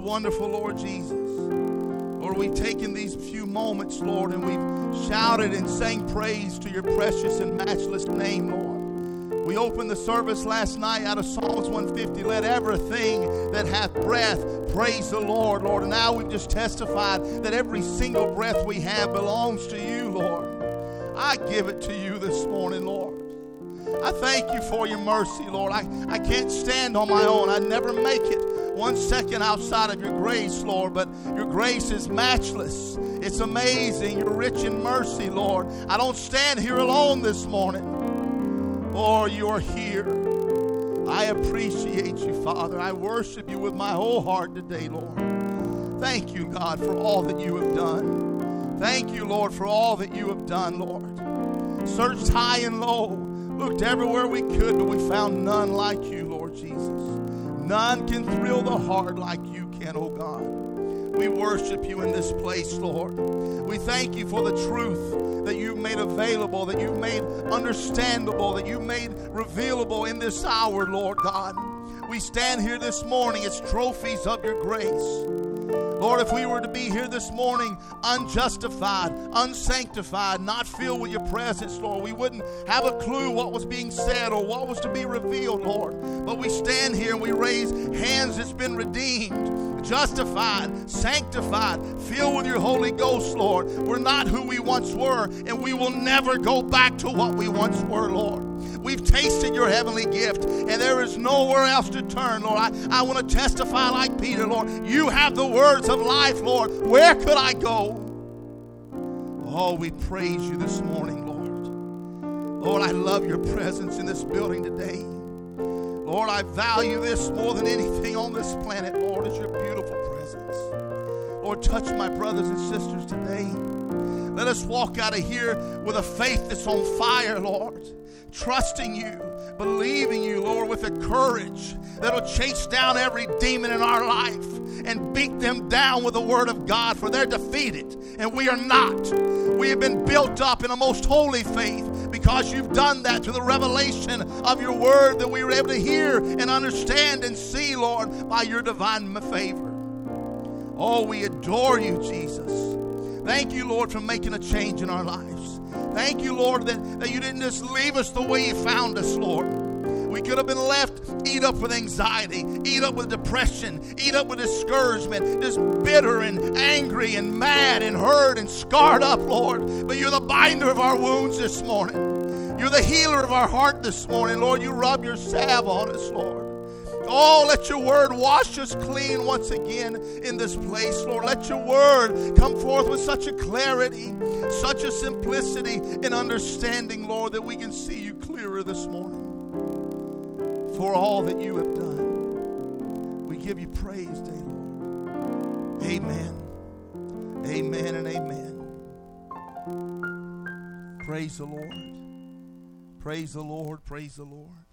wonderful Lord Jesus. Lord, we've taken these few moments, Lord, and we've shouted and sang praise to your precious and matchless name, Lord. We opened the service last night out of Psalms 150. Let everything that hath breath praise the Lord, Lord. And now we've just testified that every single breath we have belongs to you, Lord. I give it to you this morning, Lord. I thank you for your mercy, Lord. I, I can't stand on my own. I'd never make it one second outside of your grace, Lord, but your grace is matchless. It's amazing. You're rich in mercy, Lord. I don't stand here alone this morning. Lord, you are here. I appreciate you, Father. I worship you with my whole heart today, Lord. Thank you, God, for all that you have done. Thank you, Lord, for all that you have done, Lord. Searched high and low, looked everywhere we could, but we found none like you, Lord Jesus. None can thrill the heart like you can, oh God. We worship you in this place, Lord. We thank you for the truth that you've made available, that you've made understandable, that you've made revealable in this hour, Lord God. We stand here this morning as trophies of your grace. Lord, if we were to be here this morning unjustified, unsanctified, not filled with your presence, Lord, we wouldn't have a clue what was being said or what was to be revealed, Lord. But we stand here and we raise hands that's been redeemed, justified, sanctified, filled with your Holy Ghost, Lord. We're not who we once were, and we will never go back to what we once were, Lord. We've tasted your heavenly gift, and there is nowhere else to turn, Lord. I, I want to testify like Peter, Lord. You have the words of life, Lord. Where could I go? Oh, we praise you this morning, Lord. Lord, I love your presence in this building today. Lord, I value this more than anything on this planet, Lord, is your beautiful presence. Lord, touch my brothers and sisters today. Let us walk out of here with a faith that's on fire, Lord trusting you, believing you, Lord, with a courage that'll chase down every demon in our life and beat them down with the word of God, for they're defeated, and we are not. We have been built up in a most holy faith because you've done that through the revelation of your word that we were able to hear and understand and see, Lord, by your divine favor. Oh, we adore you, Jesus. Thank you, Lord, for making a change in our lives. Thank you, Lord, that, that you didn't just leave us the way you found us, Lord. We could have been left eat up with anxiety, eat up with depression, eat up with discouragement, just bitter and angry and mad and hurt and scarred up, Lord. But you're the binder of our wounds this morning. You're the healer of our heart this morning, Lord. You rub your salve on us, Lord. Oh, let your word wash us clean once again in this place, Lord. Let your word come forth with such a clarity, such a simplicity and understanding, Lord, that we can see you clearer this morning for all that you have done. We give you praise, day, Lord. Amen. Amen and amen. Praise the Lord. Praise the Lord. Praise the Lord.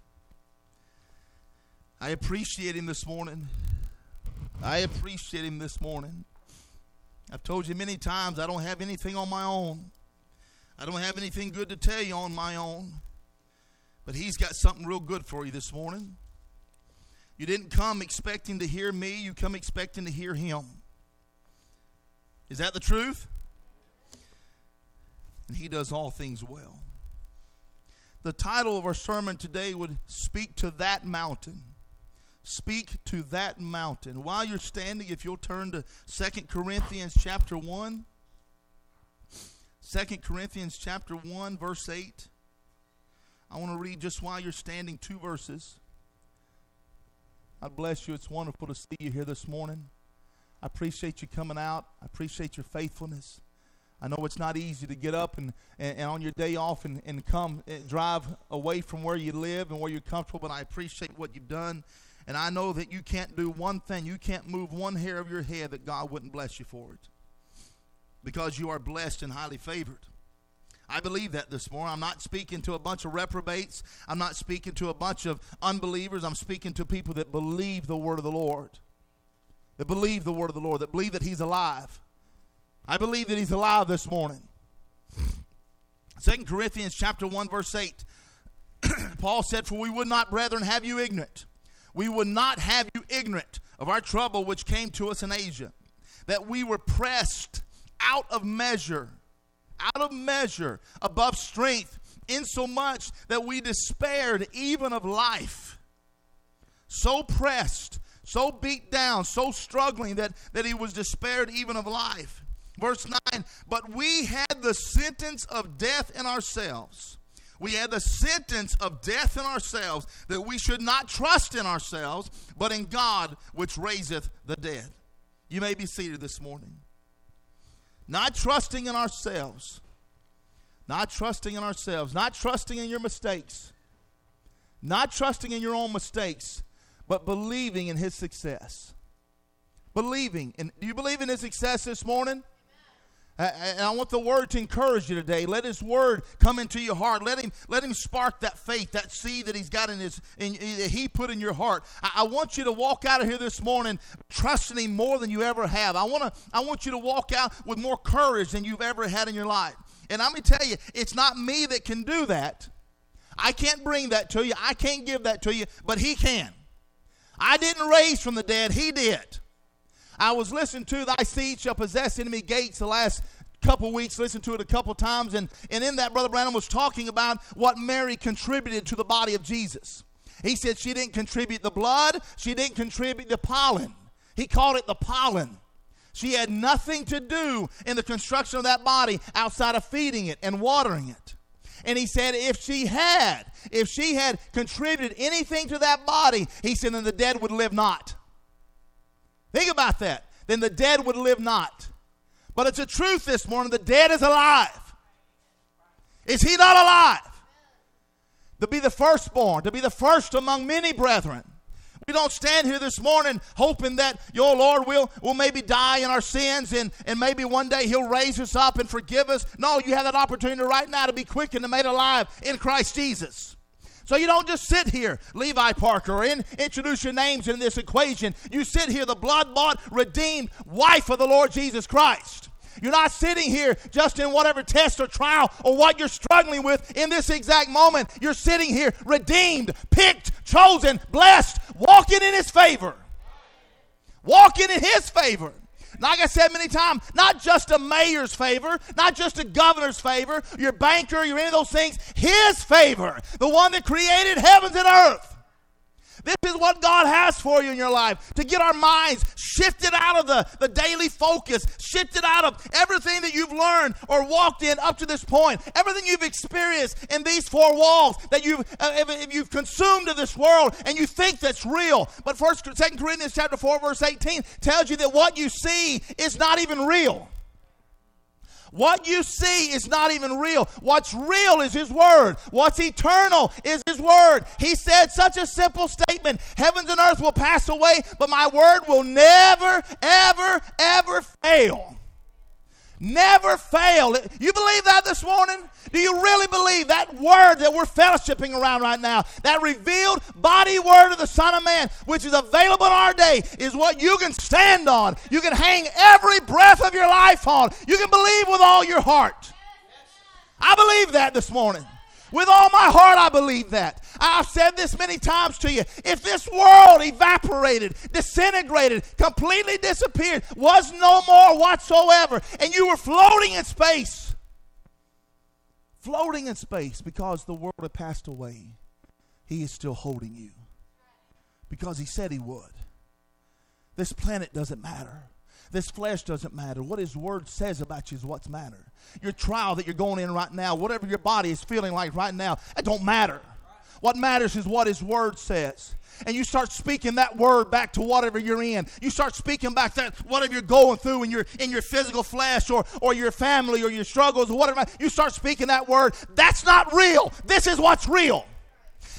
I appreciate him this morning. I appreciate him this morning. I've told you many times I don't have anything on my own. I don't have anything good to tell you on my own. But he's got something real good for you this morning. You didn't come expecting to hear me, you come expecting to hear him. Is that the truth? And he does all things well. The title of our sermon today would speak to that mountain speak to that mountain. While you're standing, if you'll turn to Second Corinthians chapter 1. 2 Corinthians chapter 1, verse 8. I want to read just while you're standing two verses. God bless you. It's wonderful to see you here this morning. I appreciate you coming out. I appreciate your faithfulness. I know it's not easy to get up and, and, and, on your day off and, and come and drive away from where you live and where you're comfortable, but I appreciate what you've done And I know that you can't do one thing, you can't move one hair of your head that God wouldn't bless you for it. Because you are blessed and highly favored. I believe that this morning. I'm not speaking to a bunch of reprobates. I'm not speaking to a bunch of unbelievers. I'm speaking to people that believe the word of the Lord. That believe the word of the Lord, that believe that He's alive. I believe that He's alive this morning. Second Corinthians chapter 1, verse 8. Paul said, For we would not, brethren, have you ignorant. We would not have you ignorant of our trouble which came to us in Asia, that we were pressed out of measure out of measure, above strength, insomuch that we despaired even of life. So pressed, so beat down, so struggling that, that he was despaired even of life. Verse 9, but we had the sentence of death in ourselves. We had the sentence of death in ourselves that we should not trust in ourselves, but in God which raiseth the dead. You may be seated this morning not trusting in ourselves, not trusting in ourselves, not trusting in your mistakes, not trusting in your own mistakes, but believing in His success. Believing. And do you believe in His success this morning? And I want the word to encourage you today. Let His word come into your heart. Let Him let Him spark that faith, that seed that He's got in His in, that He put in your heart. I, I, want you to walk out of here this morning trusting Him more than you ever have. I want to I want you to walk out with more courage than you've ever had in your life. And I'm going to tell you, it's not me that can do that. I can't bring that to you. I can't give that to you, but He can. I didn't raise from the dead. He did. I was listening to Thy Seed Shall Possess Enemy Gates the last couple weeks, listened to it a couple times, and, and in that, Brother Branham was talking about what Mary contributed to the body of Jesus. He said she didn't contribute the blood, she didn't contribute the pollen. He called it the pollen. She had nothing to do in the construction of that body outside of feeding it and watering it. And he said, if she had, if she had contributed anything to that body, he said, then the dead would live not. Think about that. Then the dead would live not. But it's a truth this morning the dead is alive. Is he not alive? To be the firstborn, to be the first among many brethren. We don't stand here this morning hoping that your Lord will, will maybe die in our sins and, and maybe one day He'll raise us up and forgive us. No, you have that opportunity right now to be quickened and made alive in Christ Jesus. So you don't just sit here, Levi Parker, and introduce your names in this equation. You sit here, the blood bought, redeemed wife of the Lord Jesus Christ. You're not sitting here just in whatever test or trial or what you're struggling with in this exact moment. You're sitting here redeemed, picked, chosen, blessed, walking in His favor. Walking in His favor. Like I said many times, not just a mayor's favor, not just a governor's favor, your banker, your any of those things, his favor, the one that created heavens and earth. This is what God has for you in your life to get our minds shifted out of the, the daily focus, shifted out of everything that you've learned or walked in up to this point, everything you've experienced in these four walls that you've, uh, if, if you've consumed of this world and you think that's real. But First, Second Corinthians chapter 4, verse 18 tells you that what you see is not even real. What you see is not even real. What's real is His Word. What's eternal is His Word. He said such a simple statement Heavens and earth will pass away, but my Word will never, ever, ever fail. Never fail. You believe that this morning? Do you really believe that word that we're fellowshipping around right now, that revealed body word of the Son of Man, which is available in our day, is what you can stand on? You can hang every breath of your life on. You can believe with all your heart. I believe that this morning. With all my heart, I believe that. I've said this many times to you. If this world evaporated, disintegrated, completely disappeared, was no more whatsoever, and you were floating in space, floating in space because the world had passed away, He is still holding you because He said He would. This planet doesn't matter. This flesh doesn't matter. What His Word says about you is what's matter. Your trial that you're going in right now, whatever your body is feeling like right now, it don't matter. What matters is what His Word says and you start speaking that word back to whatever you're in. You start speaking back that whatever you're going through in your in your physical flesh or or your family or your struggles or whatever. You start speaking that word. That's not real. This is what's real.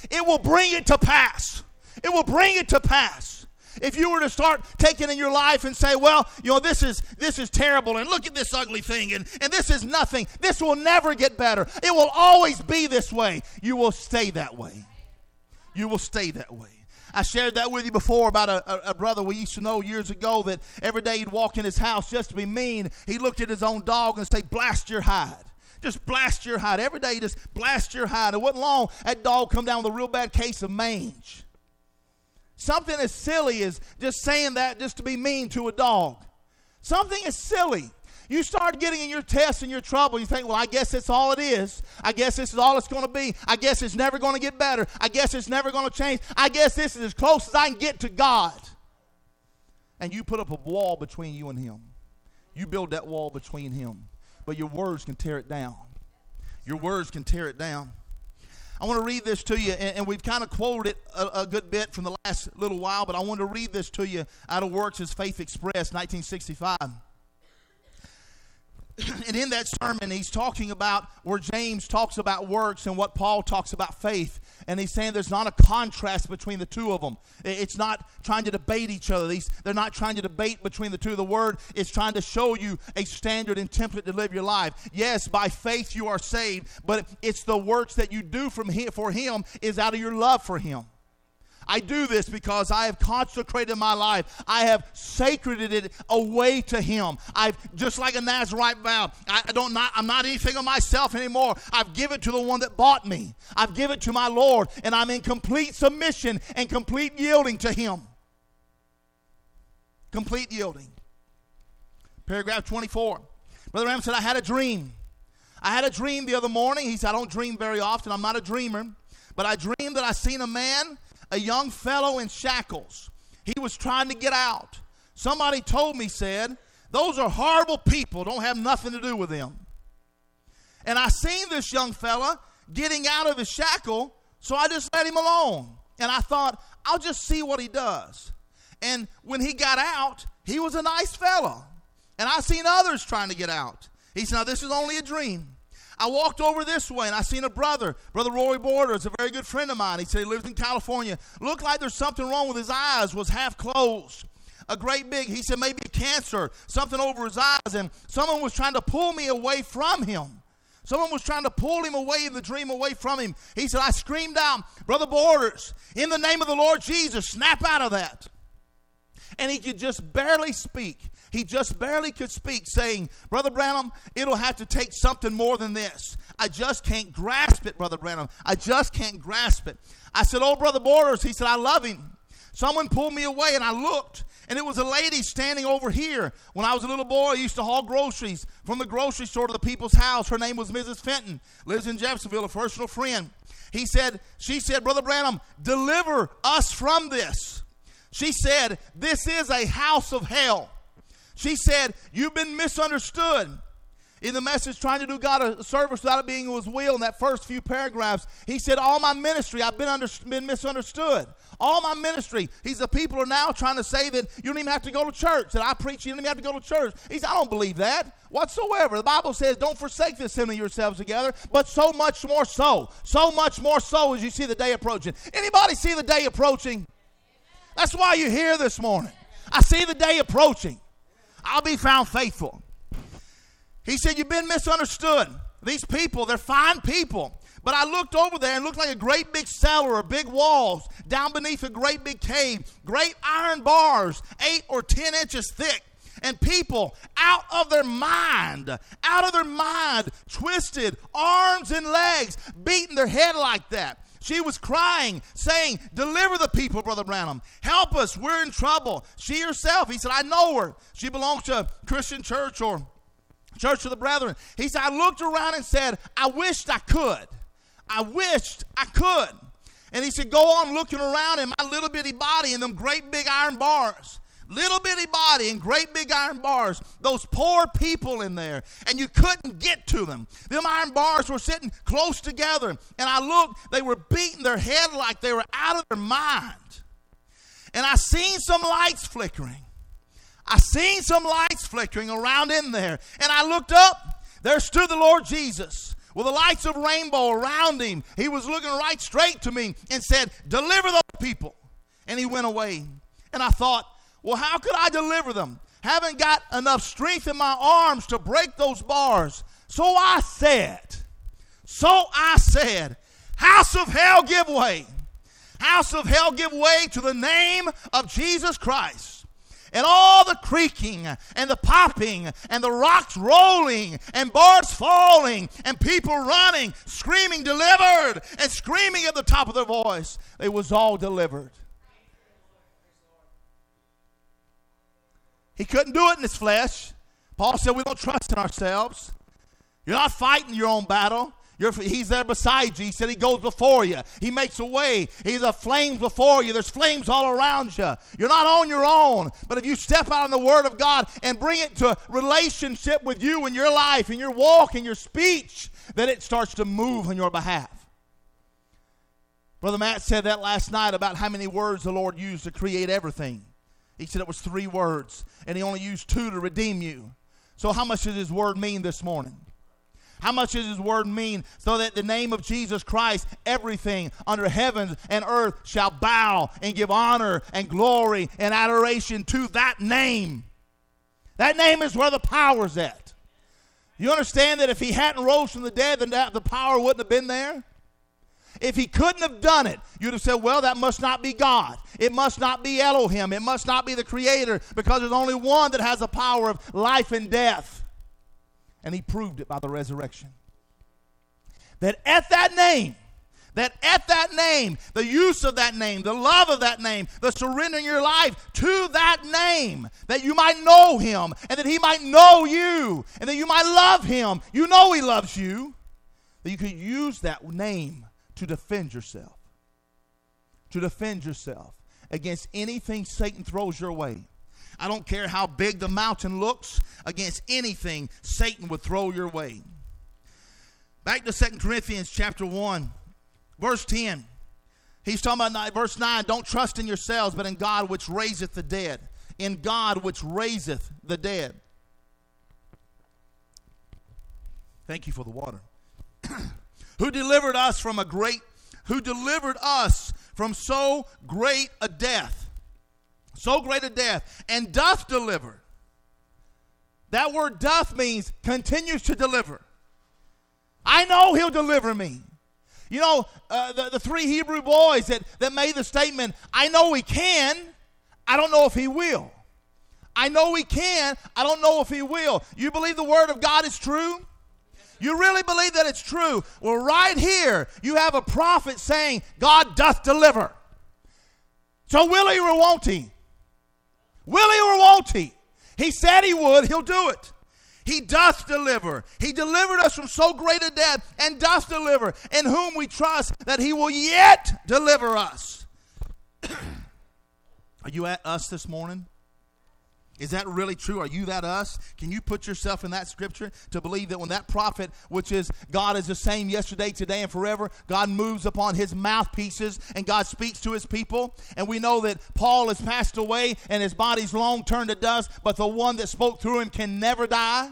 It will bring it to pass. It will bring it to pass. If you were to start taking in your life and say, well, you know, this is this is terrible and look at this ugly thing and, and this is nothing. This will never get better. It will always be this way. You will stay that way. You will stay that way. I shared that with you before about a, a, a, brother we used to know years ago that every day he'd walk in his house just to be mean. He looked at his own dog and say, Blast your hide. Just blast your hide. Every day, just blast your hide. It wasn't long, that dog come down with a real bad case of mange. Something as silly as just saying that just to be mean to a dog. Something as silly. You start getting in your tests and your trouble. You think, well, I guess that's all it is. I guess this is all it's going to be. I guess it's never going to get better. I guess it's never going to change. I guess this is as close as I can get to God. And you put up a wall between you and Him. You build that wall between Him. But your words can tear it down. Your words can tear it down. I want to read this to you, and, and we've kind of quoted it a, a, good bit from the last little while, but I want to read this to you out of Works as Faith Express, 1965. and in that sermon, he's talking about where James talks about works and what Paul talks about faith. And he's saying there's not a contrast between the two of them. It's not trying to debate each other. These, they're not trying to debate between the two. The word is trying to show you a standard and template to live your life. Yes, by faith you are saved, but it's the works that you do from him, for him is out of your love for him. I do this because I have consecrated my life. I have sacreded it away to Him. I've just like a Nazarite vow. I don't not I'm not anything of myself anymore. I've given it to the one that bought me. I've given it to my Lord, and I'm in complete submission and complete yielding to Him. Complete yielding. Paragraph 24. Brother Branham said, I had a dream. I had a dream the other morning. He said, I don't dream very often. I'm not a dreamer. But I dreamed that I seen a man a young fellow in shackles. He was trying to get out. Somebody told me, said, those are horrible people, don't have nothing to do with them. And I seen this young fella getting out of his shackle, so I just let him alone. And I thought, I'll just see what he does. And when he got out, he was a nice fellow. And I seen others trying to get out. He said, Now, this is only a dream. I walked over this way and I seen a brother, Brother Roy Border. It's a very good friend of mine. He said he lives in California. Looked like there's something wrong with his eyes, was half closed. A great big, he said maybe cancer, something over his eyes, and someone was trying to pull me away from him. Someone was trying to pull him away in the dream away from him. He said, I screamed out, Brother Borders, in the name of the Lord Jesus, snap out of that. And he could just barely speak. He just barely could speak, saying, Brother Branham, it'll have to take something more than this. I just can't grasp it, Brother Branham. I just can't grasp it. I said, Oh, Brother Borders. He said, I love him. Someone pulled me away, and I looked, and it was a lady standing over here. When I was a little boy, I used to haul groceries from the grocery store to the people's house. Her name was Mrs. Fenton, lives in Jeffersonville, a personal friend. He said, She said, Brother Branham, deliver us from this. She said, This is a house of hell. She said, You've been misunderstood. In the message, trying to do God a service without it being His will, in that first few paragraphs, he said, All my ministry, I've been, under, been misunderstood. All my ministry, he's the people are now trying to say that you don't even have to go to church, that I preach, you don't even have to go to church. He said, I don't believe that whatsoever. The Bible says, Don't forsake the assembling yourselves together, but so much more so. So much more so as you see the day approaching. Anybody see the day approaching? That's why you're here this morning. I see the day approaching. I'll be found faithful. He said, You've been misunderstood. These people, they're fine people. But I looked over there and looked like a great big cellar or big walls down beneath a great big cave, great iron bars, eight or ten inches thick. And people out of their mind, out of their mind, twisted arms and legs, beating their head like that. She was crying, saying, Deliver the people, Brother Branham. Help us. We're in trouble. She herself, he said, I know her. She belongs to a Christian church or Church of the Brethren. He said, I looked around and said, I wished I could. I wished I could. And he said, Go on looking around in my little bitty body in them great big iron bars little bitty body and great big iron bars, those poor people in there, and you couldn't get to them. Them iron bars were sitting close together, and I looked, they were beating their head like they were out of their mind. And I seen some lights flickering. I seen some lights flickering around in there, and I looked up. There stood the Lord Jesus with the lights of rainbow around him. He was looking right straight to me and said, Deliver those people. And he went away. And I thought, well, how could I deliver them? Haven't got enough strength in my arms to break those bars. So I said, so I said, House of hell, give way. House of hell, give way to the name of Jesus Christ and all the creaking and the popping and the rocks rolling and bars falling and people running, screaming, delivered, and screaming at the top of their voice. It was all delivered. He couldn't do it in his flesh. Paul said, We don't trust in ourselves. You're not fighting your own battle. You're, he's there beside you. He said he goes before you. He makes a way. He's a flame before you. There's flames all around you. You're not on your own. But if you step out in the Word of God and bring it to relationship with you in your life, in your walk, in your speech, then it starts to move on your behalf. Brother Matt said that last night about how many words the Lord used to create everything. He said it was three words, and he only used two to redeem you. So, how much does his word mean this morning? How much does his word mean? So that the name of Jesus Christ, everything under heaven and earth shall bow and give honor and glory and adoration to that name. That name is where the power's at. You understand that if he hadn't rose from the dead, then the power wouldn't have been there? If he couldn't have done it, you'd have said, well, that must not be God. It must not be Elohim. It must not be the Creator because there's only one that has the power of life and death. And he proved it by the resurrection. That at that name, that at that name, the use of that name, the love of that name, the surrendering your life to that name, that you might know him and that he might know you and that you might love him. You know he loves you. That you could use that name to defend yourself. To defend yourself against anything Satan throws your way. I don't care how big the mountain looks, against anything Satan would throw your way. Back to Second Corinthians chapter 1, verse 10. He's talking about verse 9 don't trust in yourselves, but in God which raiseth the dead. In God which raiseth the dead. Thank you for the water. who delivered us from a great, who delivered us from so great a death so great a death, and doth deliver. That word doth means continues to deliver. I know he'll deliver me. You know, uh, the, the three Hebrew boys that, that made the statement, I know he can, I don't know if he will. I know he can, I don't know if he will. You believe the word of God is true? You really believe that it's true? Well, right here, you have a prophet saying, God doth deliver. So will he or won't he? Will he or won't he? He said he would, he'll do it. He doth deliver. He delivered us from so great a death and doth deliver, in whom we trust that he will yet deliver us. Are you at us this morning? Is that really true? Are you that us? Can you put yourself in that scripture to believe that when that prophet, which is God is the same yesterday, today, and forever, God moves upon his mouthpieces and God speaks to his people? And we know that Paul has passed away and his body's long turned to dust, but the one that spoke through him can never die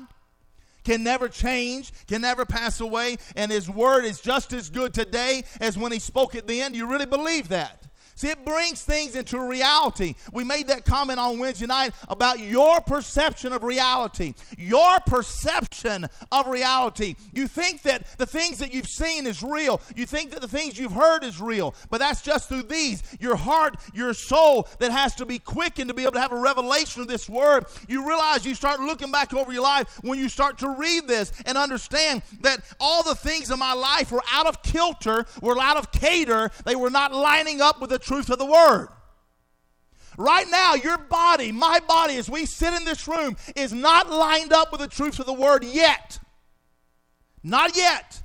can never change, can never pass away, and his word is just as good today as when he spoke at the end. Do you really believe that? See, it brings things into reality. We made that comment on Wednesday night about your perception of reality. Your perception of reality. You think that the things that you've seen is real. You think that the things you've heard is real. But that's just through these. Your heart, your soul that has to be quickened to be able to have a revelation of this word. You realize you start looking back over your life when you start to read this and understand that all the things in my life were out of kilter, were out of cater. They were not lining up with the truth of the word. Right now, your body, my body, as we sit in this room, is not lined up with the truth of the word yet. Not yet.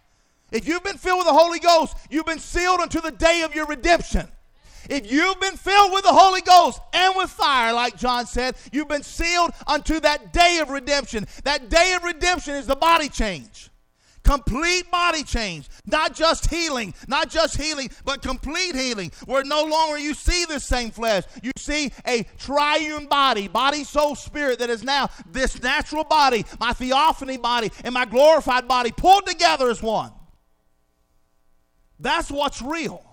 If you've been filled with the Holy Ghost, you've been sealed unto the day of your redemption. If you've been filled with the Holy Ghost and with fire, like John said, you've been sealed unto that day of redemption. That day of redemption is the body change. Complete body change. Not just healing, not just healing, but complete healing. Where no longer you see the same flesh. You see a triune body, body, soul, spirit that is now this natural body, my theophany body, and my glorified body pulled together as one. That's what's real.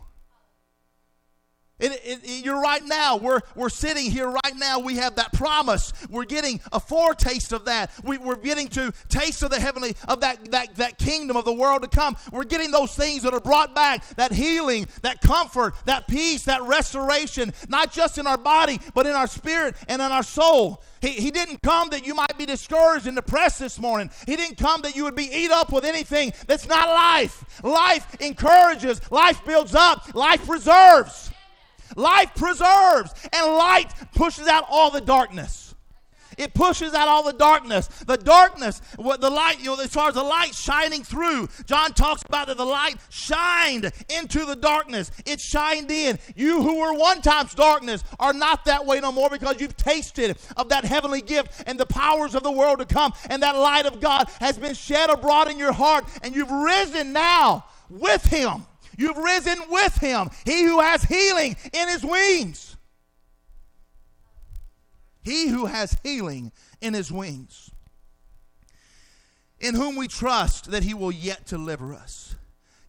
It, it, you're right now. We're, we're sitting here right now. We have that promise. We're getting a foretaste of that. We, we're getting to taste of the heavenly, of that, that, that kingdom of the world to come. We're getting those things that are brought back that healing, that comfort, that peace, that restoration, not just in our body, but in our spirit and in our soul. He, he didn't come that you might be discouraged and depressed this morning. He didn't come that you would be eat up with anything that's not life. Life encourages, life builds up, life preserves. Life preserves, and light pushes out all the darkness. It pushes out all the darkness. The darkness, what the light, you know, as far as the light shining through, John talks about that the light shined into the darkness. It shined in. You who were one time's darkness are not that way no more because you've tasted of that heavenly gift and the powers of the world to come. And that light of God has been shed abroad in your heart, and you've risen now with Him. You've risen with him. He who has healing in his wings. He who has healing in his wings. In whom we trust that he will yet deliver us.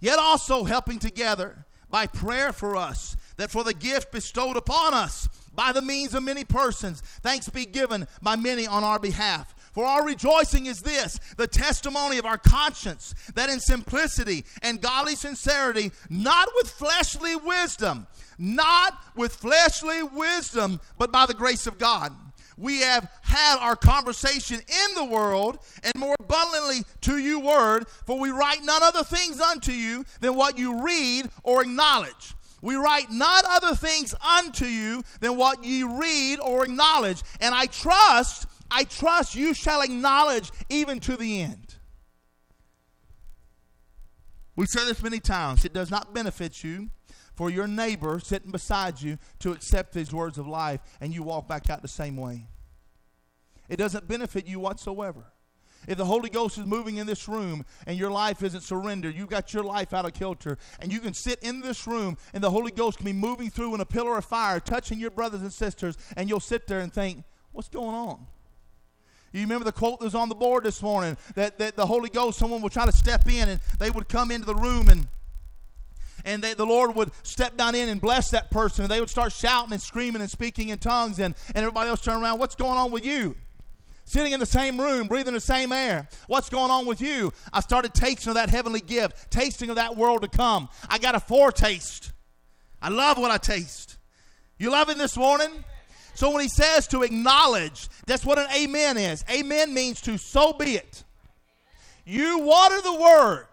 Yet also helping together by prayer for us, that for the gift bestowed upon us by the means of many persons, thanks be given by many on our behalf. For our rejoicing is this the testimony of our conscience, that in simplicity and godly sincerity, not with fleshly wisdom, not with fleshly wisdom, but by the grace of God, we have had our conversation in the world, and more abundantly to you, word, for we write none other things unto you than what you read or acknowledge. We write not other things unto you than what ye read or acknowledge. And I trust I trust you shall acknowledge even to the end. We've said this many times. It does not benefit you for your neighbor sitting beside you to accept these words of life and you walk back out the same way. It doesn't benefit you whatsoever. If the Holy Ghost is moving in this room and your life isn't surrendered, you've got your life out of kilter, and you can sit in this room and the Holy Ghost can be moving through in a pillar of fire, touching your brothers and sisters, and you'll sit there and think, What's going on? You remember the quote that was on the board this morning that, that the Holy Ghost, someone would try to step in and they would come into the room and and they, the Lord would step down in and bless that person. And they would start shouting and screaming and speaking in tongues, and, and everybody else turn around. What's going on with you? Sitting in the same room, breathing the same air. What's going on with you? I started tasting of that heavenly gift, tasting of that world to come. I got a foretaste. I love what I taste. You loving this morning? So when he says to acknowledge, that's what an amen is. Amen means to so be it. You water the word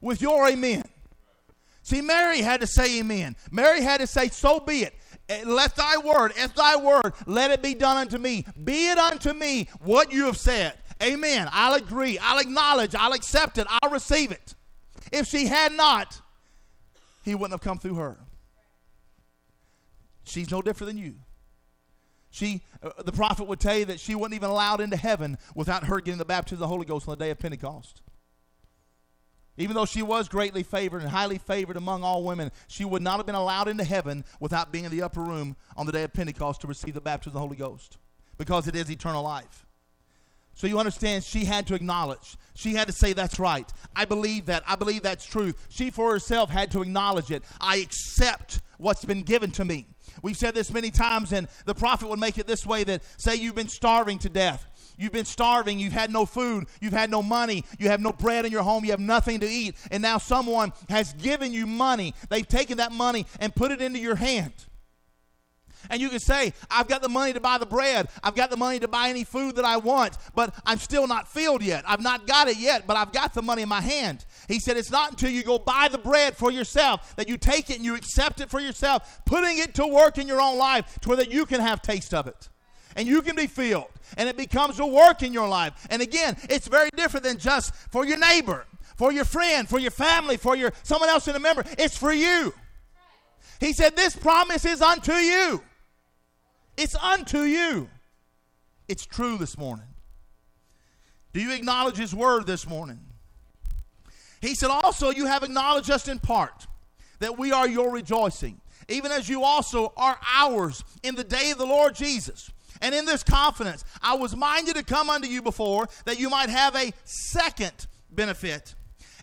with your amen. See, Mary had to say amen. Mary had to say, so be it. Eh, let thy word, if thy word, let it be done unto me. Be it unto me what you have said. Amen. I'll agree. I'll acknowledge. I'll accept it. I'll receive it. If she had not, he wouldn't have come through her. She's no different than you. She, uh, the prophet would tell you that she wasn't even allowed into heaven without her getting the baptism of the Holy Ghost on the day of Pentecost. Even though she was greatly favored and highly favored among all women, she would not have been allowed into heaven without being in the upper room on the day of Pentecost to receive the baptism of the Holy Ghost because it is eternal life. So you understand, she had to acknowledge. She had to say, That's right. I believe that. I believe that's true. She for herself had to acknowledge it. I accept what's been given to me. We've said this many times, and the prophet would make it this way that say you've been starving to death. You've been starving. You've had no food. You've had no money. You have no bread in your home. You have nothing to eat. And now someone has given you money. They've taken that money and put it into your hand. And you can say, I've got the money to buy the bread. I've got the money to buy any food that I want, but I'm still not filled yet. I've not got it yet, but I've got the money in my hand. He said, It's not until you go buy the bread for yourself that you take it and you accept it for yourself, putting it to work in your own life to where that you can have taste of it. And you can be filled. And it becomes a work in your life. And again, it's very different than just for your neighbor, for your friend, for your family, for your someone else in a member. It's for you. He said, This promise is unto you. It's unto you. It's true this morning. Do you acknowledge His word this morning? He said, Also, you have acknowledged us in part that we are your rejoicing, even as you also are ours in the day of the Lord Jesus. And in this confidence, I was minded to come unto you before that you might have a second benefit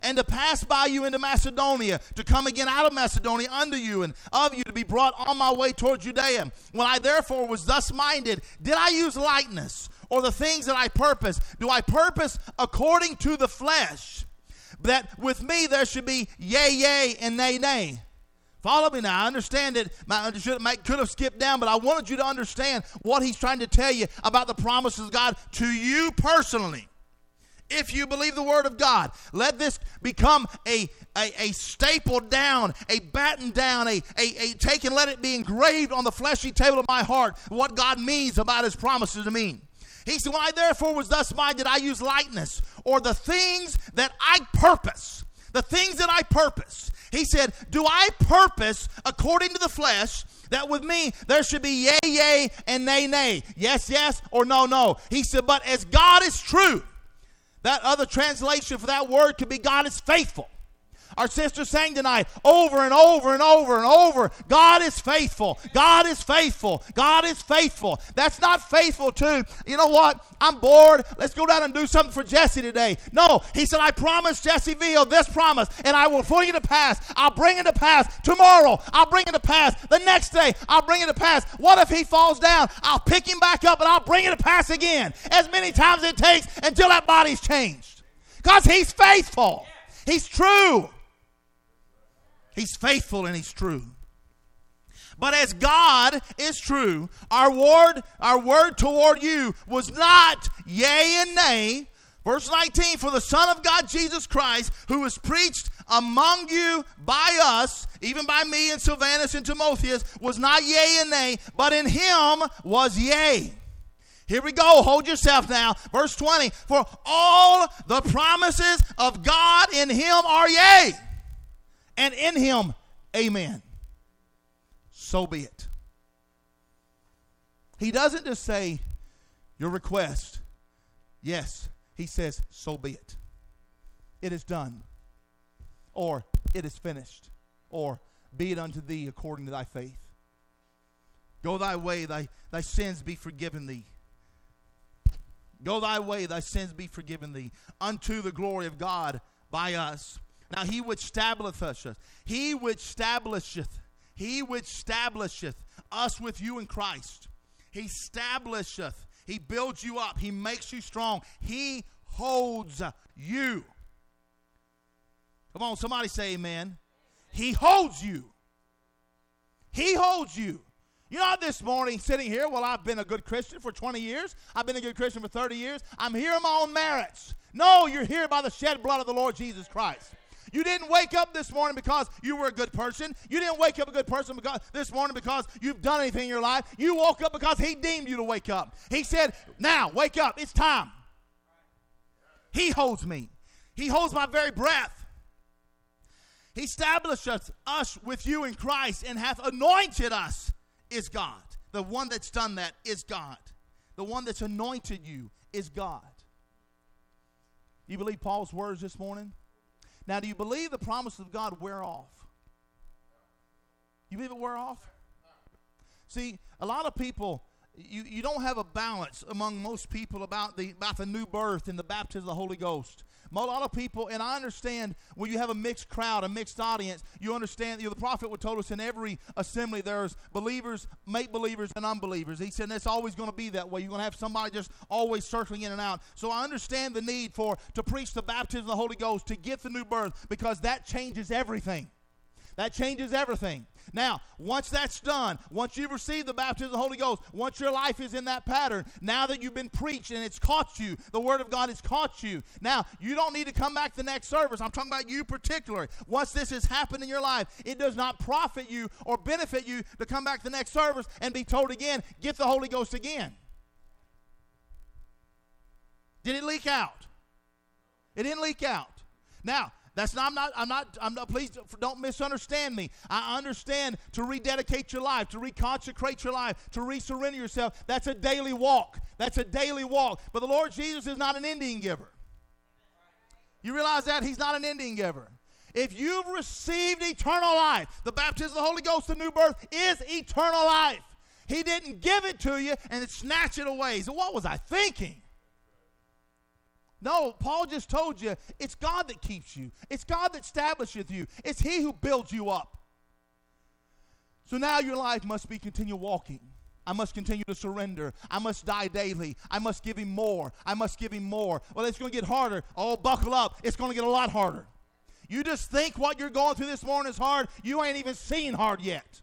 and to pass by you into Macedonia, to come again out of Macedonia unto you, and of you to be brought on my way toward Judea. When I therefore was thus minded, did I use lightness, or the things that I purpose? Do I purpose according to the flesh? That with me there should be yea, yea, and nay, nay. Follow me now. I understand it. I could have skipped down, but I wanted you to understand what he's trying to tell you about the promises of God to you personally if you believe the word of God. Let this become a, a, a staple down, a batten down, a, a, a take and let it be engraved on the fleshy table of my heart what God means about his promises to me. He said, When I therefore was thus minded, I use lightness, or the things that I purpose. The things that I purpose. He said, Do I purpose according to the flesh that with me there should be yea, yea, and nay, nay? Yes, yes, or no, no. He said, But as God is true, that other translation for that word could be God is faithful. Our sister sang tonight over and over and over and over God is faithful. God is faithful. God is faithful. That's not faithful to, you know what? I'm bored. Let's go down and do something for Jesse today. No, he said, I promised Jesse Veal this promise, and I will bring it to pass. I'll bring it to pass tomorrow. I'll bring it to pass the next day. I'll bring it to pass. What if he falls down? I'll pick him back up and I'll bring it to pass again as many times it takes until that body's changed. Because he's faithful. He's true. He's faithful and he's true. But as God is true, our word, our word toward you was not yea and nay. Verse 19, for the Son of God Jesus Christ, who was preached among you by us, even by me and Silvanus and Timotheus, was not yea and nay, but in him was yea. Here we go. Hold yourself now. Verse 20. For all the promises of God in him are yea and in him, amen. So be it. He doesn't just say, Your request, yes. He says, So be it. It is done. Or it is finished. Or be it unto thee according to thy faith. Go thy way, thy, thy sins be forgiven thee. Go thy way, thy sins be forgiven thee. Unto the glory of God by us. Now he which establisheth, us, he which establisheth, he which establisheth us with you in Christ. He establisheth, he builds you up, he makes you strong, he holds you. Come on, somebody say amen. He holds you. He holds you. You know, this morning sitting here, well, I've been a good Christian for 20 years. I've been a good Christian for 30 years. I'm here on my own merits. No, you're here by the shed blood of the Lord Jesus Christ. You didn't wake up this morning because you were a good person. You didn't wake up a good person because this morning because you've done anything in your life. You woke up because he deemed you to wake up. He said, "Now, wake up. It's time." He holds me. He holds my very breath. He established us, us with you in Christ and hath anointed us is God. The one that's done that is God. The one that's anointed you is God. You believe Paul's words this morning? Now, do you believe the promises of God wear off? You believe it wear off? See, a lot of people, you, you don't have a balance among most people about the about the new birth and the baptism of the Holy Ghost. A lot of people, and I understand when you have a mixed crowd, a mixed audience, you understand, you know, the prophet would told us in every assembly there's believers, make believers, and unbelievers. He said it's always going to be that way. You're going to have somebody just always circling in and out. So I understand the need for to preach the baptism of the Holy Ghost, to get the new birth, because that changes everything. That changes everything. Now, once that's done, once you've received the baptism of the Holy Ghost, once your life is in that pattern, now that you've been preached and it's caught you, the Word of God has caught you. Now, you don't need to come back the next service. I'm talking about you particularly. Once this has happened in your life, it does not profit you or benefit you to come back the next service and be told again, get the Holy Ghost again. Did it leak out? It didn't leak out. Now, that's not, I'm not, I'm not, I'm not, please don't misunderstand me. I understand to rededicate your life, to reconsecrate your life, to resurrender yourself. That's a daily walk. That's a daily walk. But the Lord Jesus is not an Indian giver. You realize that? He's not an Indian giver. If you've received eternal life, the baptism of the Holy Ghost, the new birth, is eternal life. He didn't give it to you and snatch it away. So what was I thinking? No, Paul just told you it's God that keeps you, it's God that establisheth you, it's He who builds you up. So now your life must be continue walking. I must continue to surrender. I must die daily. I must give him more. I must give him more. Well, it's going to get harder. Oh, buckle up. It's going to get a lot harder. You just think what you're going through this morning is hard. You ain't even seen hard yet.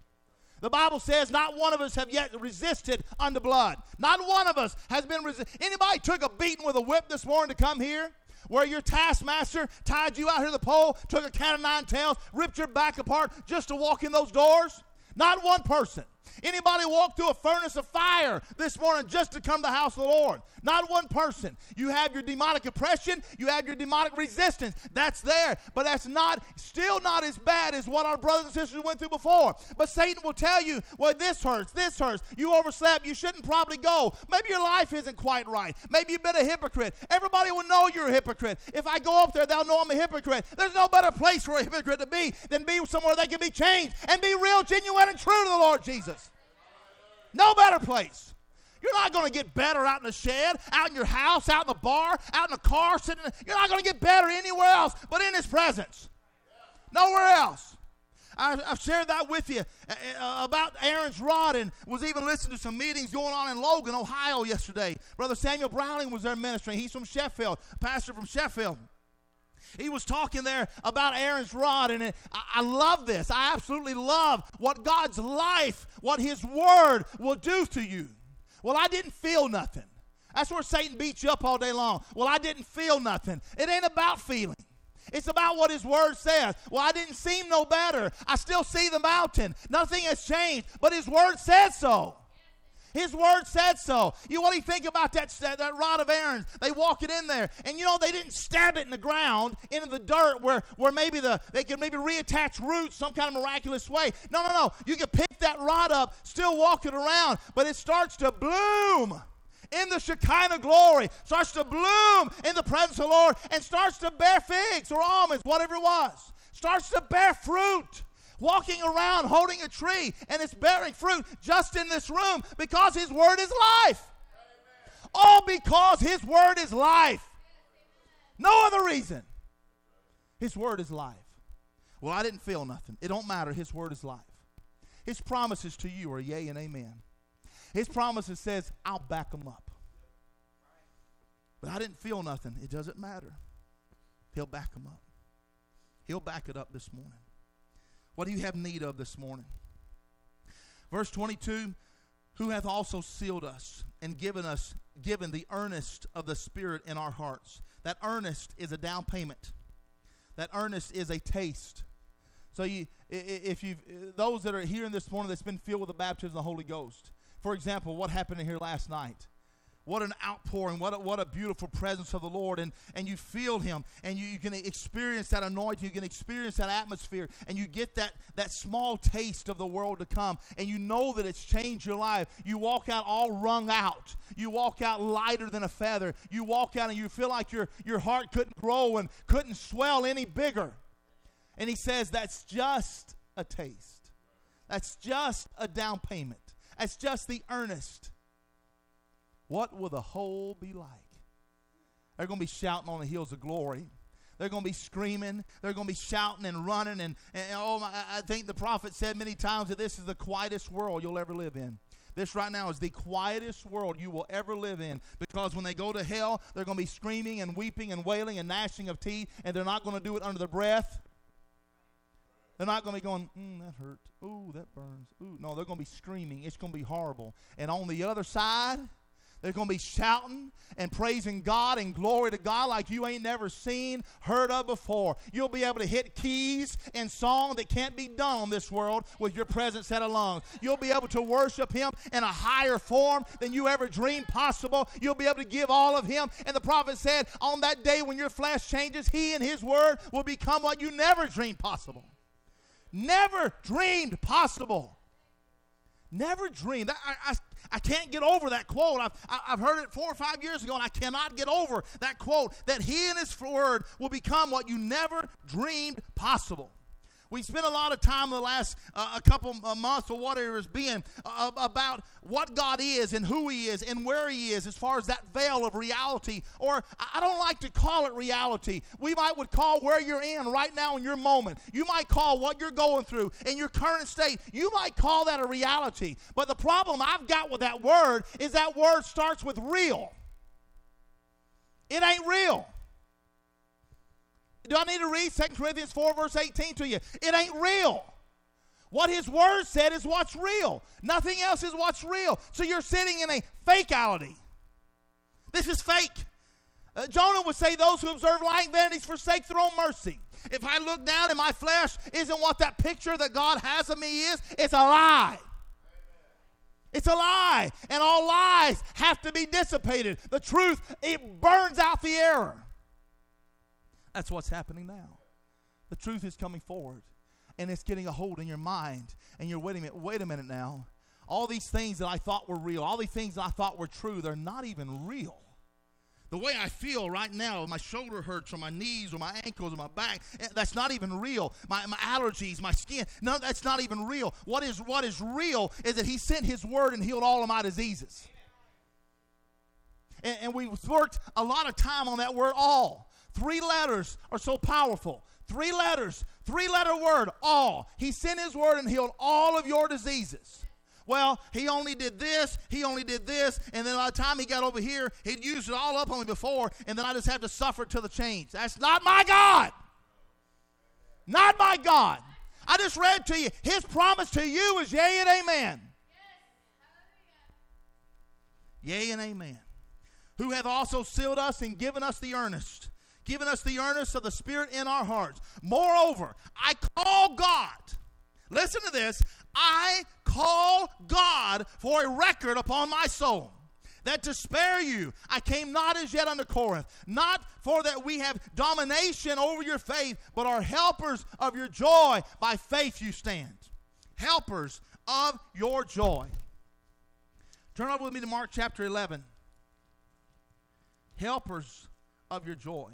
The Bible says not one of us have yet resisted unto blood. Not one of us has been resisted. Anybody took a beating with a whip this morning to come here? Where your taskmaster tied you out here to the pole, took a cat of nine tails, ripped your back apart just to walk in those doors? Not one person. Anybody walk through a furnace of fire this morning just to come to the house of the Lord? Not one person. You have your demonic oppression, you have your demonic resistance. That's there, but that's not still not as bad as what our brothers and sisters went through before. But Satan will tell you, well, this hurts, this hurts. You overslept, you shouldn't probably go. Maybe your life isn't quite right. Maybe you've been a hypocrite. Everybody will know you're a hypocrite. If I go up there, they'll know I'm a hypocrite. There's no better place for a hypocrite to be than be somewhere they can be changed and be real, genuine, and true to the Lord Jesus. No better place. You're not going to get better out in the shed, out in your house, out in the bar, out in the car, sitting. In, you're not going to get better anywhere else but in His presence. Nowhere else. I, have shared that with you uh, uh, about Aaron's rod and was even listening to some meetings going on in Logan, Ohio yesterday. Brother Samuel Browning was there ministering. He's from Sheffield, pastor from Sheffield. He was talking there about Aaron's rod, and I, I love this. I absolutely love what God's life, what His Word will do to you. Well, I didn't feel nothing. That's where Satan beats you up all day long. Well, I didn't feel nothing. It ain't about feeling. It's about what his word says. Well, I didn't seem no better. I still see the mountain. Nothing has changed, but his word says so. His word said so. You what do you think about that, that rod of Aaron? They walk it in there. And you know, they didn't stab it in the ground, into the dirt where, where maybe the they could maybe reattach roots some kind of miraculous way. No, no, no. You can pick that rod up, still walk it around, but it starts to bloom in the Shekinah glory, starts to bloom in the presence of the Lord, and starts to bear figs or almonds, whatever it was. Starts to bear fruit walking around holding a tree and it's bearing fruit just in this room because His Word is life. All because His Word is life. No other reason. His Word is life. Well, I didn't feel nothing. It don't matter. His Word is life. His promises to you are yea and amen. His promises says, I'll back them up. But I didn't feel nothing. It doesn't matter. He'll back them up. He'll back it up this morning. What do you have need of this morning? Verse 22 Who hath also sealed us and given us, given the earnest of the Spirit in our hearts. That earnest is a down payment, that earnest is a taste. So, you, if you those that are here this morning that's been filled with the baptism of the Holy Ghost, for example, what happened here last night? What an outpouring. What a, what a beautiful presence of the Lord. And, and you feel Him. And you, you can experience that anointing. You can experience that atmosphere. And you get that, that small taste of the world to come. And you know that it's changed your life. You walk out all wrung out. You walk out lighter than a feather. You walk out and you feel like your, your heart couldn't grow and couldn't swell any bigger. And He says that's just a taste. That's just a down payment. That's just the earnest what will the whole be like? They're going to be shouting on the hills of glory. They're going to be screaming. They're going to be shouting and running. And, and oh, my, I think the prophet said many times that this is the quietest world you'll ever live in. This right now is the quietest world you will ever live in because when they go to hell, they're going to be screaming and weeping and wailing and gnashing of teeth, and they're not going to do it under their breath. They're not going to be going, mm, that hurt. Ooh, that burns. Ooh, no, they're going to be screaming. It's going to be horrible. And on the other side, they're going to be shouting and praising God and glory to God like you ain't never seen, heard of before. You'll be able to hit keys and song that can't be done on this world with your presence set alone. You'll be able to worship Him in a higher form than you ever dreamed possible. You'll be able to give all of Him. And the prophet said, on that day when your flesh changes, He and His Word will become what you never dreamed possible. Never dreamed possible. Never dreamed. I, I, I can't get over that quote. I've, I've heard it four or five years ago, and I cannot get over that quote that He and His Word will become what you never dreamed possible. We spent a lot of time the last uh, a couple of months or whatever it's been uh, about what God is and who He is and where He is as far as that veil of reality. Or I don't like to call it reality. We might would call where you're in right now in your moment. You might call what you're going through in your current state. You might call that a reality. But the problem I've got with that word is that word starts with real. It ain't real. Do I need to read 2 Corinthians 4, verse 18 to you? It ain't real. What his word said is what's real. Nothing else is what's real. So you're sitting in a fakeality. This is fake. Uh, Jonah would say, Those who observe lying vanities forsake their own mercy. If I look down and my flesh isn't what that picture that God has of me is, it's a lie. It's a lie. And all lies have to be dissipated. The truth, it burns out the error. That's what's happening now. The truth is coming forward. And it's getting a hold in your mind. And you're waiting a minute, wait a minute now. All these things that I thought were real, all these things that I thought were true, they're not even real. The way I feel right now, my shoulder hurts or my knees or my ankles or my back, eh, that's not even real. My, my allergies, my skin, no, that's not even real. What is, what is real is that He sent His word and healed all of my diseases. And, and we worked a lot of time on that word all. Three letters are so powerful. Three letters, three letter word, all. He sent His word and healed all of your diseases well, he only did this, he only did this, and then by the time he got over here, he'd used it all up on me before, and then I just have to suffer to the change. That's not my God. Not my God. I just read to you, his promise to you is yea and amen. Yea and amen. Who hath also sealed us and given us the earnest, given us the earnest of the Spirit in our hearts. Moreover, I call God. Listen to this. I call God for a record upon my soul that to spare you I came not as yet unto Corinth, not for that we have domination over your faith, but are helpers of your joy. By faith you stand. Helpers of your joy. Turn over with me to Mark chapter 11. Helpers of your joy.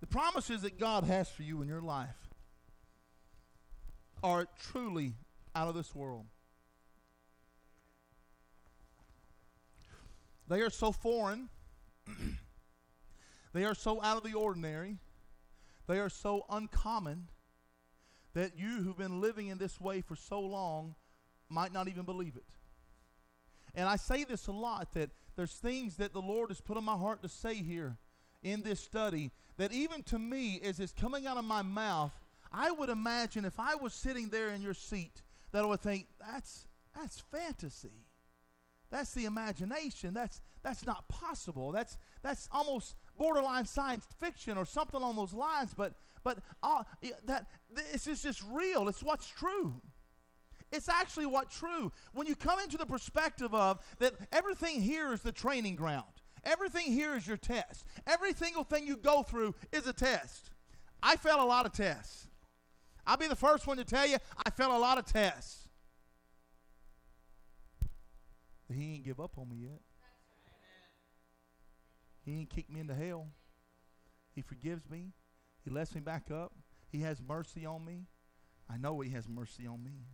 The promises that God has for you in your life are truly out of this world. They are so foreign. they are so out of the ordinary. They are so uncommon that you who've been living in this way for so long might not even believe it. And I say this a lot that there's things that the Lord has put on my heart to say here in this study that even to me, as it's coming out of my mouth, I would imagine if I was sitting there in your seat, that I would think, that's, that's fantasy. That's the imagination. That's, that's not possible. That's, that's almost borderline science fiction or something along those lines. But, but uh, that, this is just real. It's what's true. It's actually what's true. When you come into the perspective of that everything here is the training ground. Everything here is your test. Every single thing you go through is a test. I fail a lot of tests. I'll be the first one to tell you I failed a lot of tests. But he ain't give up on me yet. He ain't kicked me into hell. He forgives me. He lets me back up. He has mercy on me. I know he has mercy on me.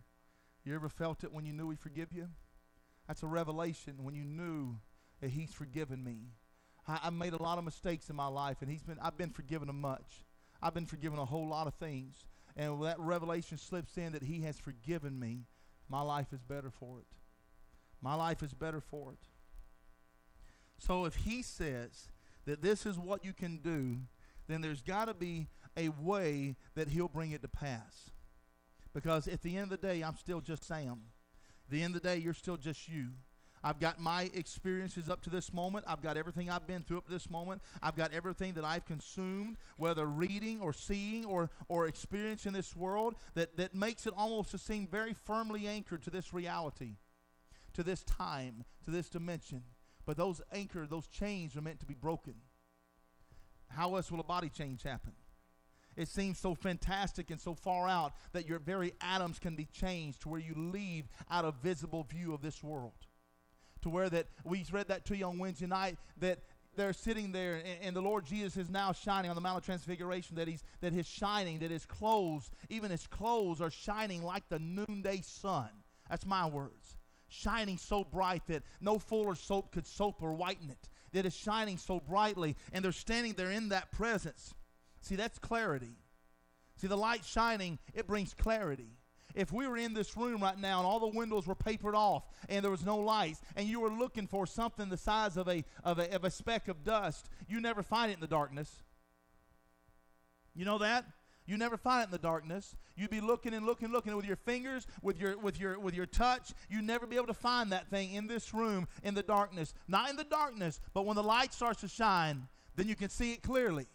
You ever felt it when you knew he forgive you? That's a revelation when you knew that he's forgiven me. I, made a lot of mistakes in my life, and he's been I've been forgiven a much. I've been forgiven a whole lot of things and that revelation slips in that He has forgiven me, my life is better for it. My life is better for it. So if He says that this is what you can do, then there's got to be a way that He'll bring it to pass. Because at the end of the day, I'm still just Sam. At the end of the day, you're still just you. I've got my experiences up to this moment. I've got everything I've been through up to this moment. I've got everything that I've consumed, whether reading or seeing or, or experience in this world, that, that makes it almost to seem very firmly anchored to this reality, to this time, to this dimension. But those anchor, those chains are meant to be broken. How else will a body change happen? It seems so fantastic and so far out that your very atoms can be changed to where you leave out of visible view of this world to where that we read that to you on Wednesday night that they're sitting there, and, and, the Lord Jesus is now shining on the Mount of Transfiguration. That he's that his shining, that his clothes, even his clothes, are shining like the noonday sun. That's my words. Shining so bright that no fuller soap could soap or whiten it. That is shining so brightly, and they're standing there in that presence. See, that's clarity. See, the light shining, it brings clarity. If we were in this room right now and all the windows were papered off and there was no lights and you were looking for something the size of a, of a, of a speck of dust, you never find it in the darkness. You know that? You never find it in the darkness. You'd be looking and looking, looking with your fingers, with your with your with your touch. You'd never be able to find that thing in this room in the darkness. Not in the darkness, but when the light starts to shine, then you can see it clearly.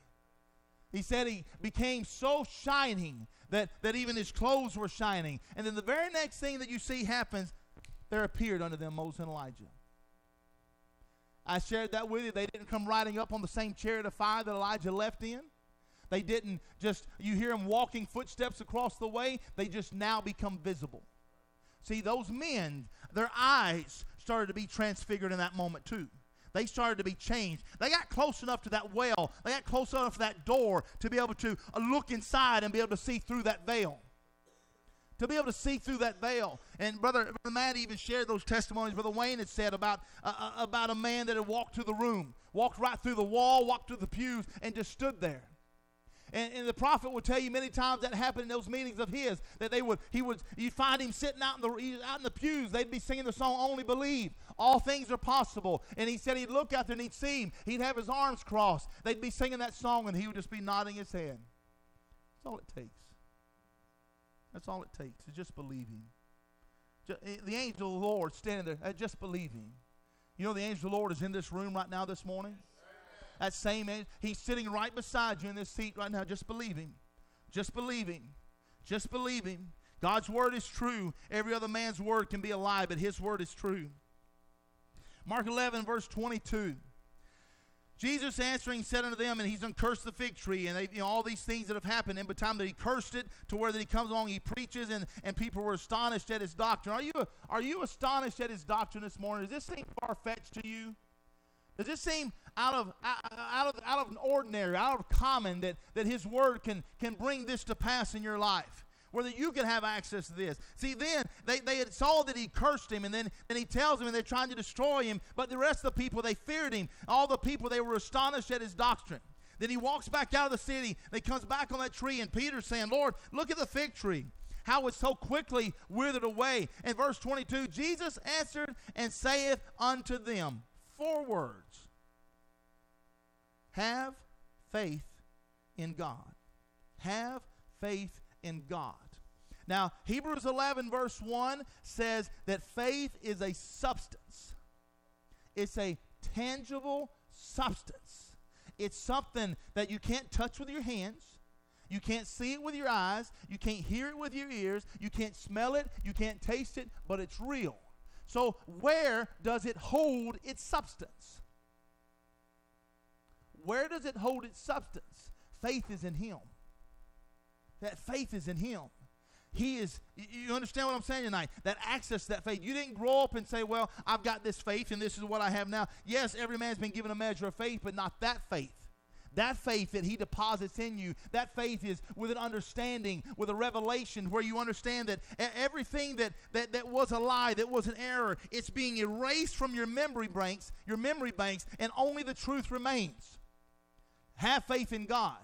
He said he became so shining that, that even his clothes were shining. And then the very next thing that you see happens, there appeared unto them Moses and Elijah. I shared that with you. They didn't come riding up on the same chariot of fire that Elijah left in. They didn't just, you hear them walking footsteps across the way, they just now become visible. See, those men, their eyes started to be transfigured in that moment too. They started to be changed. They got close enough to that well, they got close enough to that door to be able to uh, look inside and be able to see through that veil. To be able to see through that veil. And Brother, Brother Matt even shared those testimonies Brother Wayne had said about, uh, uh, about a man that had walked to the room, walked right through the wall, walked through the pews, and just stood there. And, and, the prophet would tell you many times that happened in those meetings of his that they would he would you'd find him sitting out in the out in the pews. They'd be singing the song "Only Believe." All things are possible. And he said he'd look out there and he'd see him. He'd have his arms crossed. They'd be singing that song and he would just be nodding his head. That's all it takes. That's all it takes is just believing. Just, eh, the angel of the Lord standing there, uh, just believing. You know the angel of the Lord is in this room right now this morning. That same angel, he's sitting right beside you in this seat right now. Just believing. Just believing. Just believing. God's word is true. Every other man's word can be a lie, but his word is true. Mark 11, verse 22. Jesus answering said unto them, and he's uncursed the fig tree, and they, you know, all these things that have happened. In the time that he cursed it, to where that he comes along, he preaches, and, and people were astonished at his doctrine. Are you are you astonished at his doctrine this morning? Is this thing far fetched to you? Does this seem out of out of out of an ordinary, out of common that that his word can can bring this to pass in your life? Where that you can have access to this. See, then they, they saw that he cursed him, and then, then he tells them, and they're trying to destroy him. But the rest of the people, they feared him. All the people, they were astonished at his doctrine. Then he walks back out of the city. They comes back on that tree, and Peter's saying, Lord, look at the fig tree. How it so quickly withered away. In verse 22, Jesus answered and saith unto them, four words Have faith in God. Have faith in God. Now, Hebrews 11, verse 1 says that faith is a substance, it's a tangible substance. It's something that you can't touch with your hands. You can't see it with your eyes. You can't hear it with your ears. You can't smell it. You can't taste it, but it's real. So, where does it hold its substance? Where does it hold its substance? Faith is in Him. That faith is in him. He is, you understand what I'm saying tonight? That access that faith. You didn't grow up and say, well, I've got this faith and this is what I have now. Yes, every man's been given a measure of faith, but not that faith. That faith that he deposits in you, that faith is with an understanding, with a revelation where you understand that everything that, that, that was a lie, that was an error, it's being erased from your memory banks, your memory banks, and only the truth remains. Have faith in God.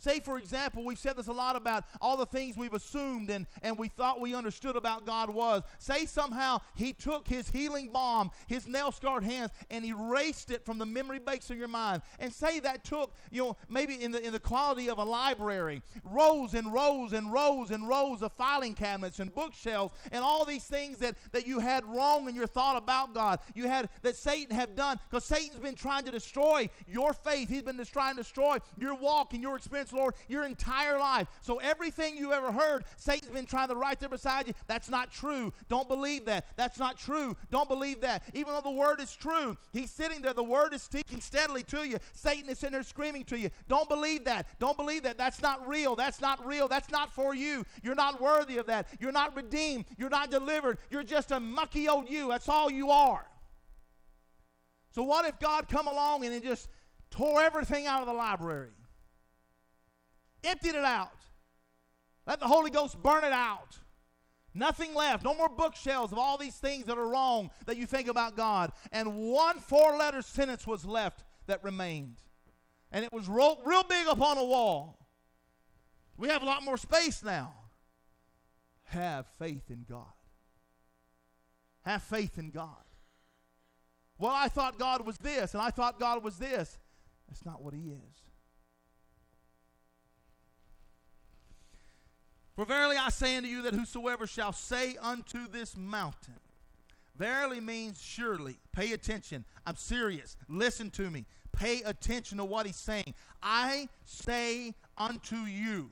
Say, for example, we've said this a lot about all the things we've assumed and, and we thought we understood about God was. Say somehow He took His healing balm, His nail scarred hands, and erased it from the memory banks of your mind. And say that took, you know, maybe in the, in the quality of a library, rows and rows and rows and rows of filing cabinets and bookshelves and all these things that, that you had wrong in your thought about God. You had that Satan had done because Satan's been trying to destroy your faith. He's been trying to destroy your walk and your experience Lord, your entire life. So everything you ever heard, Satan's been trying to write there beside you. That's not true. Don't believe that. That's not true. Don't believe that. Even though the word is true, he's sitting there. The word is speaking steadily to you. Satan is sitting there screaming to you. Don't believe that. Don't believe that. That's not real. That's not real. That's not for you. You're not worthy of that. You're not redeemed. You're not delivered. You're just a mucky old you. That's all you are. So what if God come along and just tore everything out of the library? Emptied it out. Let the Holy Ghost burn it out. Nothing left. No more bookshelves of all these things that are wrong that you think about God. And one four letter sentence was left that remained. And it was wrote real big upon a wall. We have a lot more space now. Have faith in God. Have faith in God. Well, I thought God was this, and I thought God was this. That's not what He is. For verily I say unto you that whosoever shall say unto this mountain, verily means surely. Pay attention. I'm serious. Listen to me. Pay attention to what he's saying. I say unto you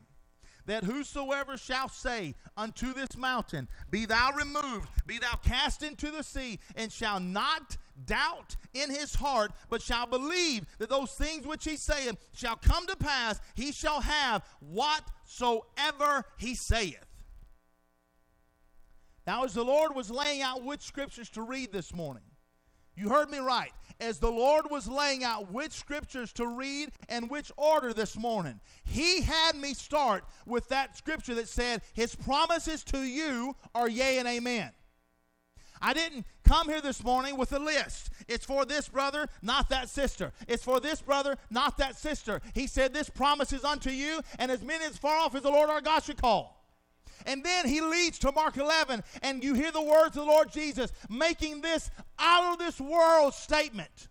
that whosoever shall say unto this mountain, Be thou removed, be thou cast into the sea, and shall not doubt in his heart, but shall believe that those things which he saith shall come to pass, he shall have whatsoever he saith. Now, as the Lord was laying out which scriptures to read this morning, you heard me right as the Lord was laying out which scriptures to read and which order this morning. He had me start with that scripture that said, His promises to you are yea and amen. I didn't come here this morning with a list. It's for this brother, not that sister. It's for this brother, not that sister. He said, This promise is unto you, and as many as far off as the Lord our God should call. And then he leads to Mark 11, and you hear the words of the Lord Jesus making this out of this world statement.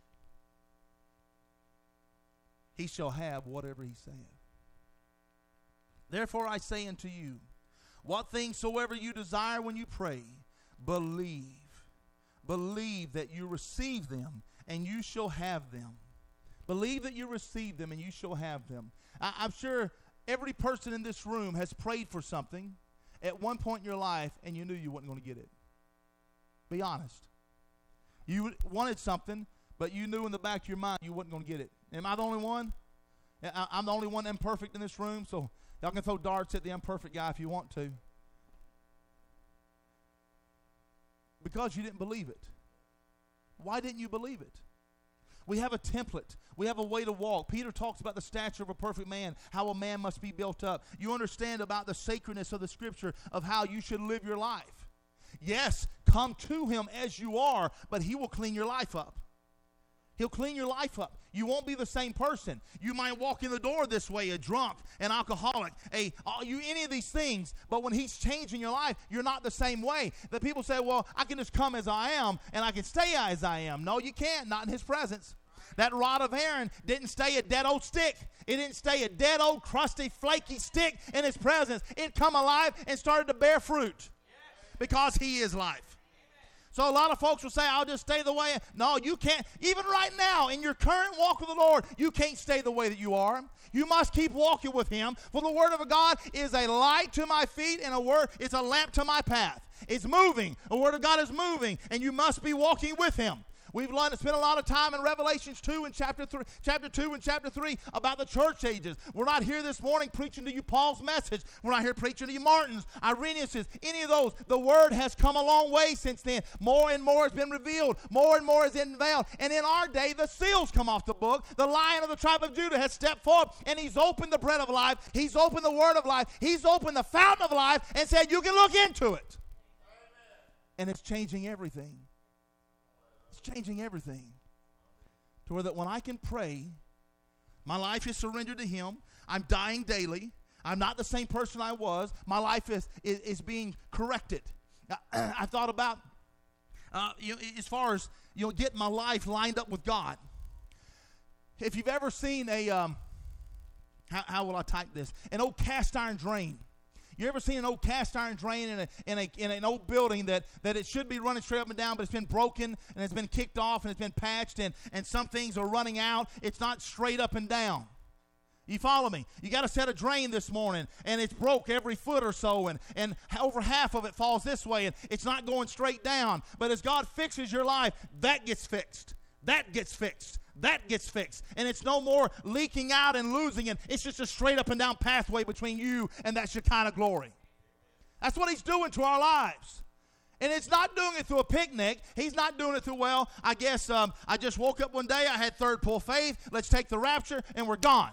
He shall have whatever he saith. Therefore I say unto you, what things soever you desire when you pray, believe. Believe that you receive them, and you shall have them. Believe that you receive them, and you shall have them. I, I'm sure every person in this room has prayed for something at one point in your life and you knew you weren't going to get it? Be honest. You wanted something, but you knew in the back of your mind you wasn't going to get it. Am I the only one? I'm the only one imperfect in this room, so y'all can throw darts at the imperfect guy if you want to. Because you didn't believe it. Why didn't you believe it? We have a template. We have a way to walk. Peter talks about the stature of a perfect man, how a man must be built up. You understand about the sacredness of the scripture of how you should live your life. Yes, come to him as you are, but he will clean your life up. He'll clean your life up. You won't be the same person. You might walk in the door this way, a drunk, an alcoholic, a you any of these things. But when He's changing your life, you're not the same way. The people say, "Well, I can just come as I am, and I can stay as I am." No, you can't. Not in His presence. That rod of Aaron didn't stay a dead old stick. It didn't stay a dead old crusty, flaky stick in His presence. It come alive and started to bear fruit because He is life. So a lot of folks will say, I'll just stay the way. No, you can't. Even right now, in your current walk with the Lord, you can't stay the way that you are. You must keep walking with Him. For the Word of God is a light to my feet and a word, it's a lamp to my path. It's moving. The Word of God is moving, and you must be walking with Him. We've learned, spent a lot of time in Revelations 2 and chapter 3, chapter 2 and chapter 3 about the church ages. We're not here this morning preaching to you Paul's message. We're not here preaching to you Martin's, Irenaeus's, any of those. The word has come a long way since then. More and more has been revealed. More and more is unveiled. And in our day, the seals come off the book. The lion of the tribe of Judah has stepped forth and he's opened the bread of life. He's opened the word of life. He's opened the fountain of life and said, You can look into it. And it's changing everything changing everything. To where that when I can pray, my life is surrendered to Him. I'm dying daily. I'm not the same person I was. My life is, is, is being corrected. I thought about, uh, you know, as far as you know, getting my life lined up with God. If you've ever seen a, um, how, how will I type this? An old cast iron drain. You ever seen an old cast iron drain in, a, in, a, in an old building that, that it should be running straight up and down, but it's been broken and it's been kicked off and it's been patched and, and some things are running out? It's not straight up and down. You follow me? You got to set a drain this morning, and it's broke every foot or so, and, and over half of it falls this way, and it's not going straight down. But as God fixes your life, that gets fixed. That gets fixed that gets fixed. And it's no more leaking out and losing it. It's just a straight up and down pathway between you and that Shekinah glory. That's what he's doing to our lives. And it's not doing it through a picnic. He's not doing it through, well, I guess um, I just woke up one day, I had third pull faith, let's take the rapture, and we're gone.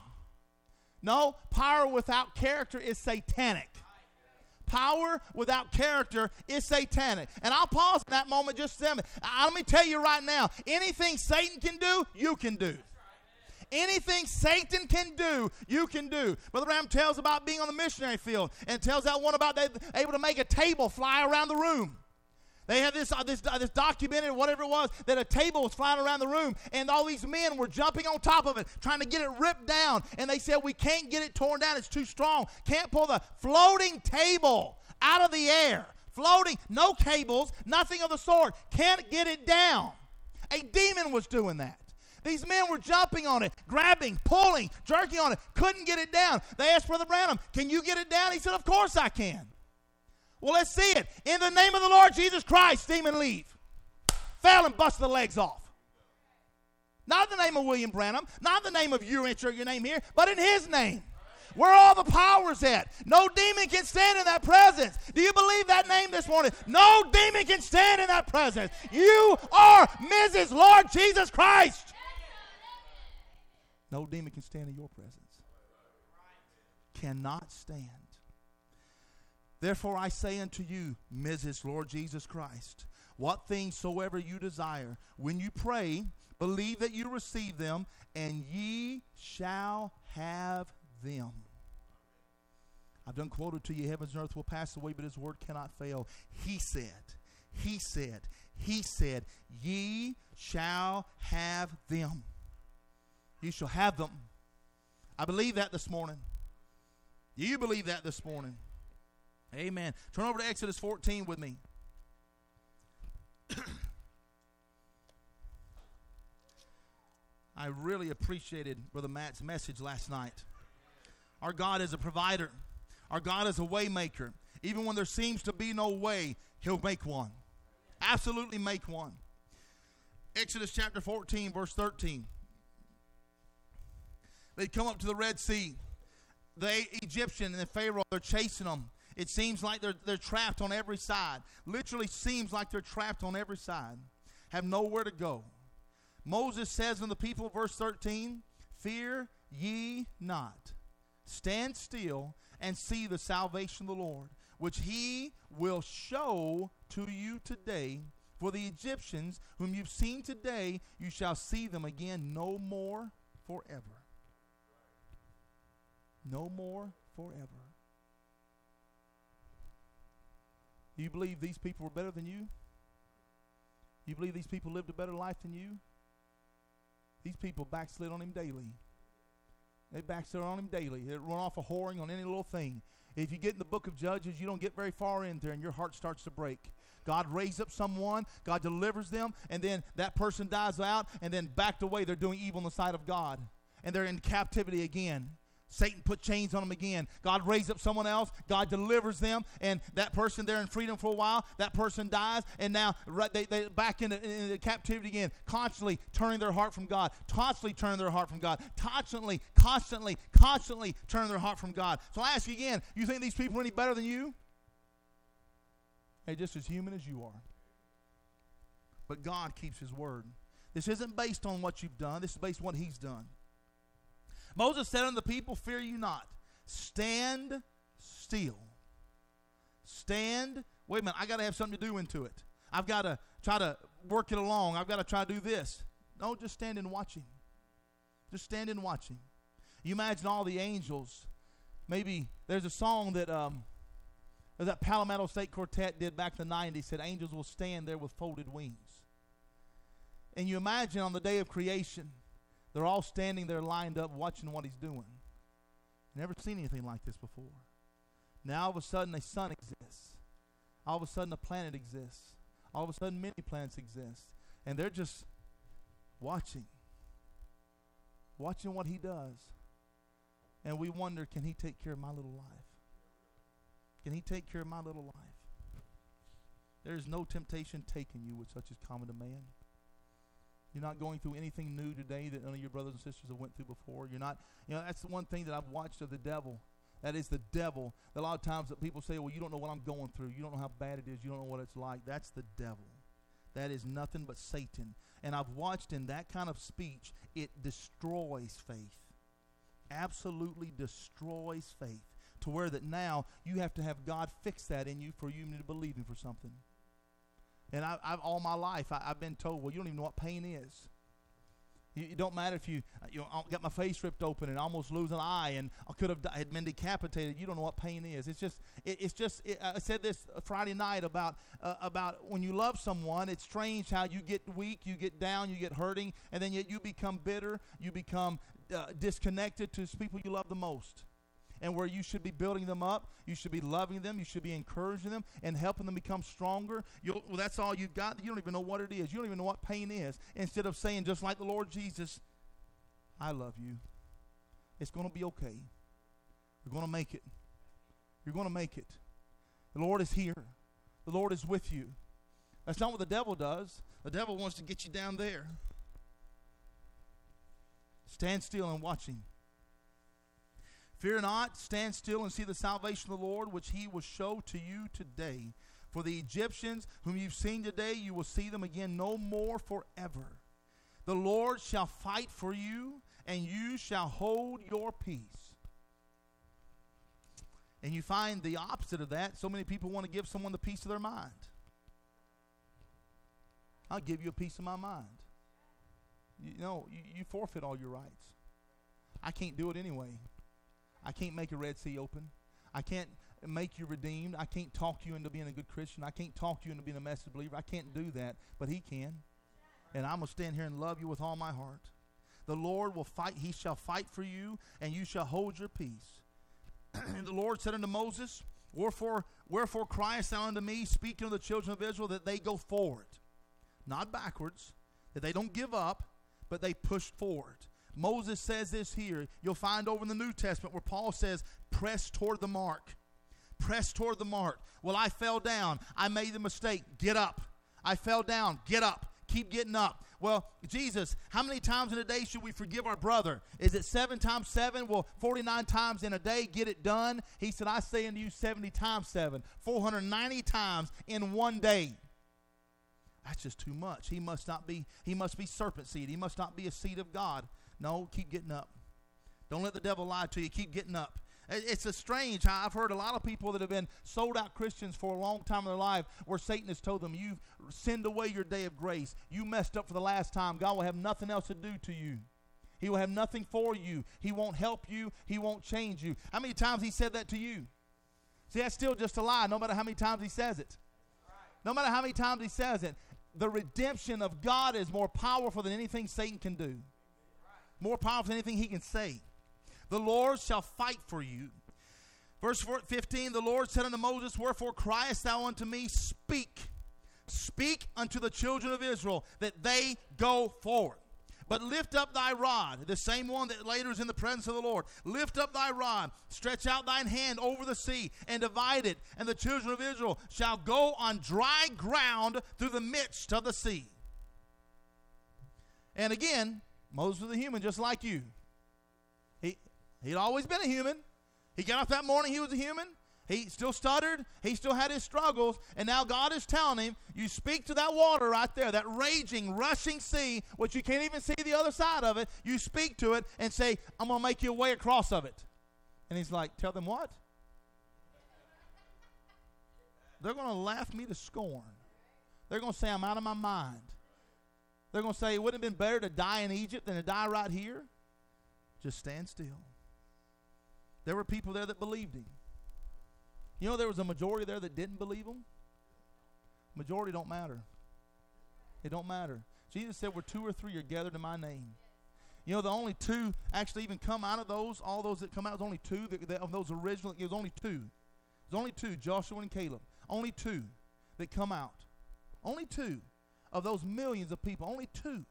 No, power without character is satanic. Power without character is satanic. And I'll pause in that moment just a second. Let me tell you right now anything Satan can do, you can do. Anything Satan can do, you can do. Brother Branham tells about being on the missionary field and tells that one about they able to make a table fly around the room. They had this, uh, this, uh, this documented, whatever it was, that a table was flying around the room, and all these men were jumping on top of it, trying to get it ripped down. And they said, We can't get it torn down, it's too strong. Can't pull the floating table out of the air. Floating, no cables, nothing of the sort. Can't get it down. A demon was doing that. These men were jumping on it, grabbing, pulling, jerking on it, couldn't get it down. They asked Brother Branham, Can you get it down? He said, Of course I can. Well, let's see it. In the name of the Lord Jesus Christ, demon leave. Fell and bust the legs off. Not the name of William Branham, not the name of you, enter your name here, but in his name. Where all the power's at. No demon can stand in that presence. Do you believe that name this morning? No demon can stand in that presence. You are Mrs. Lord Jesus Christ. No demon can stand in your presence. Cannot stand. Therefore I say unto you, Mrs. Lord Jesus Christ, what things soever you desire, when you pray, believe that you receive them, and ye shall have them. I've done quoted to you, heavens and earth will pass away, but his word cannot fail. He said, he said, he said, ye shall have them. You shall have them. I believe that this morning. You believe that this morning. Amen. Turn over to Exodus 14 with me. I really appreciated Brother Matt's message last night. Our God is a provider. Our God is a waymaker. Even when there seems to be no way, He'll make one. Absolutely make one. Exodus chapter 14, verse 13. They come up to the Red Sea. The Egyptian and the Pharaoh, they're chasing them. It seems like they're, they're trapped on every side. Literally seems like they're trapped on every side. Have nowhere to go. Moses says in the people, verse 13, Fear ye not. Stand still and see the salvation of the Lord, which he will show to you today. For the Egyptians, whom you've seen today, you shall see them again no more forever. No more forever. You believe these people were better than you? You believe these people lived a better life than you? These people backslid on him daily. They backslid on him daily. They run off a whoring on any little thing. If you get in the book of Judges, you don't get very far in there and your heart starts to break. God raised up someone, God delivers them, and then that person dies out, and then backed away. They're doing evil in the sight of God. And they're in captivity again. Satan put chains on them again. God raised up someone else. God delivers them, and that person they're in freedom for a while. That person dies, and now they they back into, into captivity again. Constantly turning their heart from God. Constantly turning their heart from God. Constantly, constantly, constantly turning their heart from God. So I ask you again: You think these people are any better than you? They're just as human as you are. But God keeps His word. This isn't based on what you've done. This is based on what He's done. Moses said unto the people, Fear you not. Stand still. Stand. Wait a minute. I got to have something to do into it. I've got to try to work it along. I've got to try to do this. No, just stand and watch him. Just stand and watch him. You imagine all the angels. Maybe there's a song that um, that Palmetto State Quartet did back in the 90s said, Angels will stand there with folded wings. And you imagine on the day of creation, they're all standing there lined up watching what he's doing. Never seen anything like this before. Now all of a sudden a sun exists. All of a sudden a planet exists. All of a sudden many planets exist. And they're just watching. Watching what he does. And we wonder, can he take care of my little life? Can he take care of my little life? There is no temptation taking you with such as common to man. You're not going through anything new today that none of your brothers and sisters have went through before. You're not, you know, that's the one thing that I've watched of the devil. That is the devil. A lot of times that people say, well, you don't know what I'm going through. You don't know how bad it is. You don't know what it's like. That's the devil. That is nothing but Satan. And I've watched in that kind of speech, it destroys faith. Absolutely destroys faith. To where that now you have to have God fix that in you for you to believe Him for something. And I, have all my life I, have been told, well, you don't even know what pain is. It don't matter if you, uh, you know, got my face ripped open and almost lose an eye and I could have had been decapitated. You don't know what pain is. It's just, it, it's just. It, I said this Friday night about uh, about when you love someone. It's strange how you get weak, you get down, you get hurting, and then yet you become bitter, you become uh, disconnected to people you love the most and where you should be building them up. You should be loving them. You should be encouraging them and helping them become stronger. You'll, well, that's all you've got. You don't even know what it is. You don't even know what pain is. Instead of saying, just like the Lord Jesus, I love you. It's going to be okay. You're going to make it. You're going to make it. The Lord is here. The Lord is with you. That's not what the devil does. The devil wants to get you down there. Stand still and watch him. Fear not, stand still and see the salvation of the Lord, which he will show to you today. For the Egyptians whom you've seen today, you will see them again no more forever. The Lord shall fight for you, and you shall hold your peace. And you find the opposite of that. So many people want to give someone the peace of their mind. I'll give you a piece of my mind. You know, you, you forfeit all your rights. I can't do it anyway. I can't make a Red Sea open. I can't make you redeemed. I can't talk you into being a good Christian. I can't talk you into being a message believer. I can't do that, but He can. And I'm going to stand here and love you with all my heart. The Lord will fight. He shall fight for you, and you shall hold your peace. and the Lord said unto Moses, Wherefore, wherefore criest thou unto me, speaking of the children of Israel, that they go forward, not backwards, that they don't give up, but they push forward. Moses says this here. You'll find over in the New Testament where Paul says, press toward the mark. Press toward the mark. Well, I fell down. I made the mistake. Get up. I fell down. Get up. Keep getting up. Well, Jesus, how many times in a day should we forgive our brother? Is it seven times seven? Well, 49 times in a day, get it done. He said, I say unto you 70 times seven, 490 times in one day. That's just too much. He must not be, he must be serpent seed. He must not be a seed of God. No, keep getting up. Don't let the devil lie to you. Keep getting up. It's a strange. I've heard a lot of people that have been sold out Christians for a long time in their life where Satan has told them, You've sinned away your day of grace. You messed up for the last time. God will have nothing else to do to you. He will have nothing for you. He won't help you. He won't change you. How many times he said that to you? See, that's still just a lie, no matter how many times he says it. No matter how many times he says it. The redemption of God is more powerful than anything Satan can do more powerful than anything he can say. The Lord shall fight for you. Verse 15 The Lord said unto Moses, Wherefore criest thou unto me? Speak. Speak unto the children of Israel that they go forward. But lift up thy rod, the same one that later is in the presence of the Lord. Lift up thy rod, stretch out thine hand over the sea, and divide it, and the children of Israel shall go on dry ground through the midst of the sea. And again, Moses was a human just like you. He, he'd always been a human. He got up that morning, he was a human. He still stuttered. He still had his struggles. And now God is telling him, you speak to that water right there, that raging, rushing sea, which you can't even see the other side of it. You speak to it and say, I'm going to make you a way across of it. And he's like, tell them what? They're going to laugh me to scorn. They're going to say I'm out of my mind. They're going to say, it wouldn't have been better to die in Egypt than to die right here. Just stand still. There were people there that believed him. You know, there was a majority there that didn't believe him. Majority don't matter. It don't matter. Jesus said, where two or three are gathered in my name. You know, the only two actually even come out of those, all those that come out, there's only two that, that, of those original, was only two. There's only two, Joshua and Caleb. Only two that come out. Only two of those millions of people, only two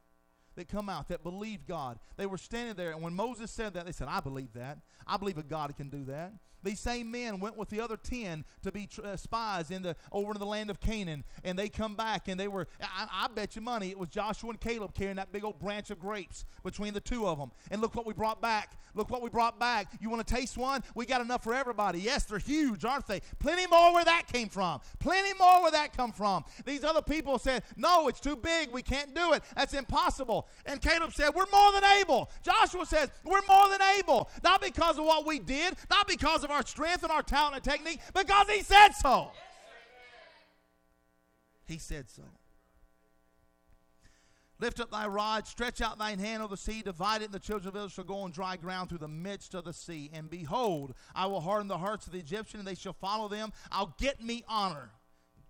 that come out that believed God. They were standing there, and when Moses said that, they said, I believe that. I believe a God can do that. These same men went with the other ten to be tr- uh, spies in the over in the land of Canaan, and they come back and they were. I, I bet you money it was Joshua and Caleb carrying that big old branch of grapes between the two of them. And look what we brought back. Look what we brought back. You want to taste one? We got enough for everybody. Yes, they're huge, aren't they? Plenty more where that came from. Plenty more where that come from. These other people said, "No, it's too big. We can't do it. That's impossible." And Caleb said, "We're more than able." Joshua says, "We're more than able." Not because of what we did, not because of our strength and our talent and technique, because he said so. He said so. Lift up thy rod, stretch out thine hand over the sea, divide it, and the children of Israel shall go on dry ground through the midst of the sea. And behold, I will harden the hearts of the Egyptians, and they shall follow them. I'll get me honor.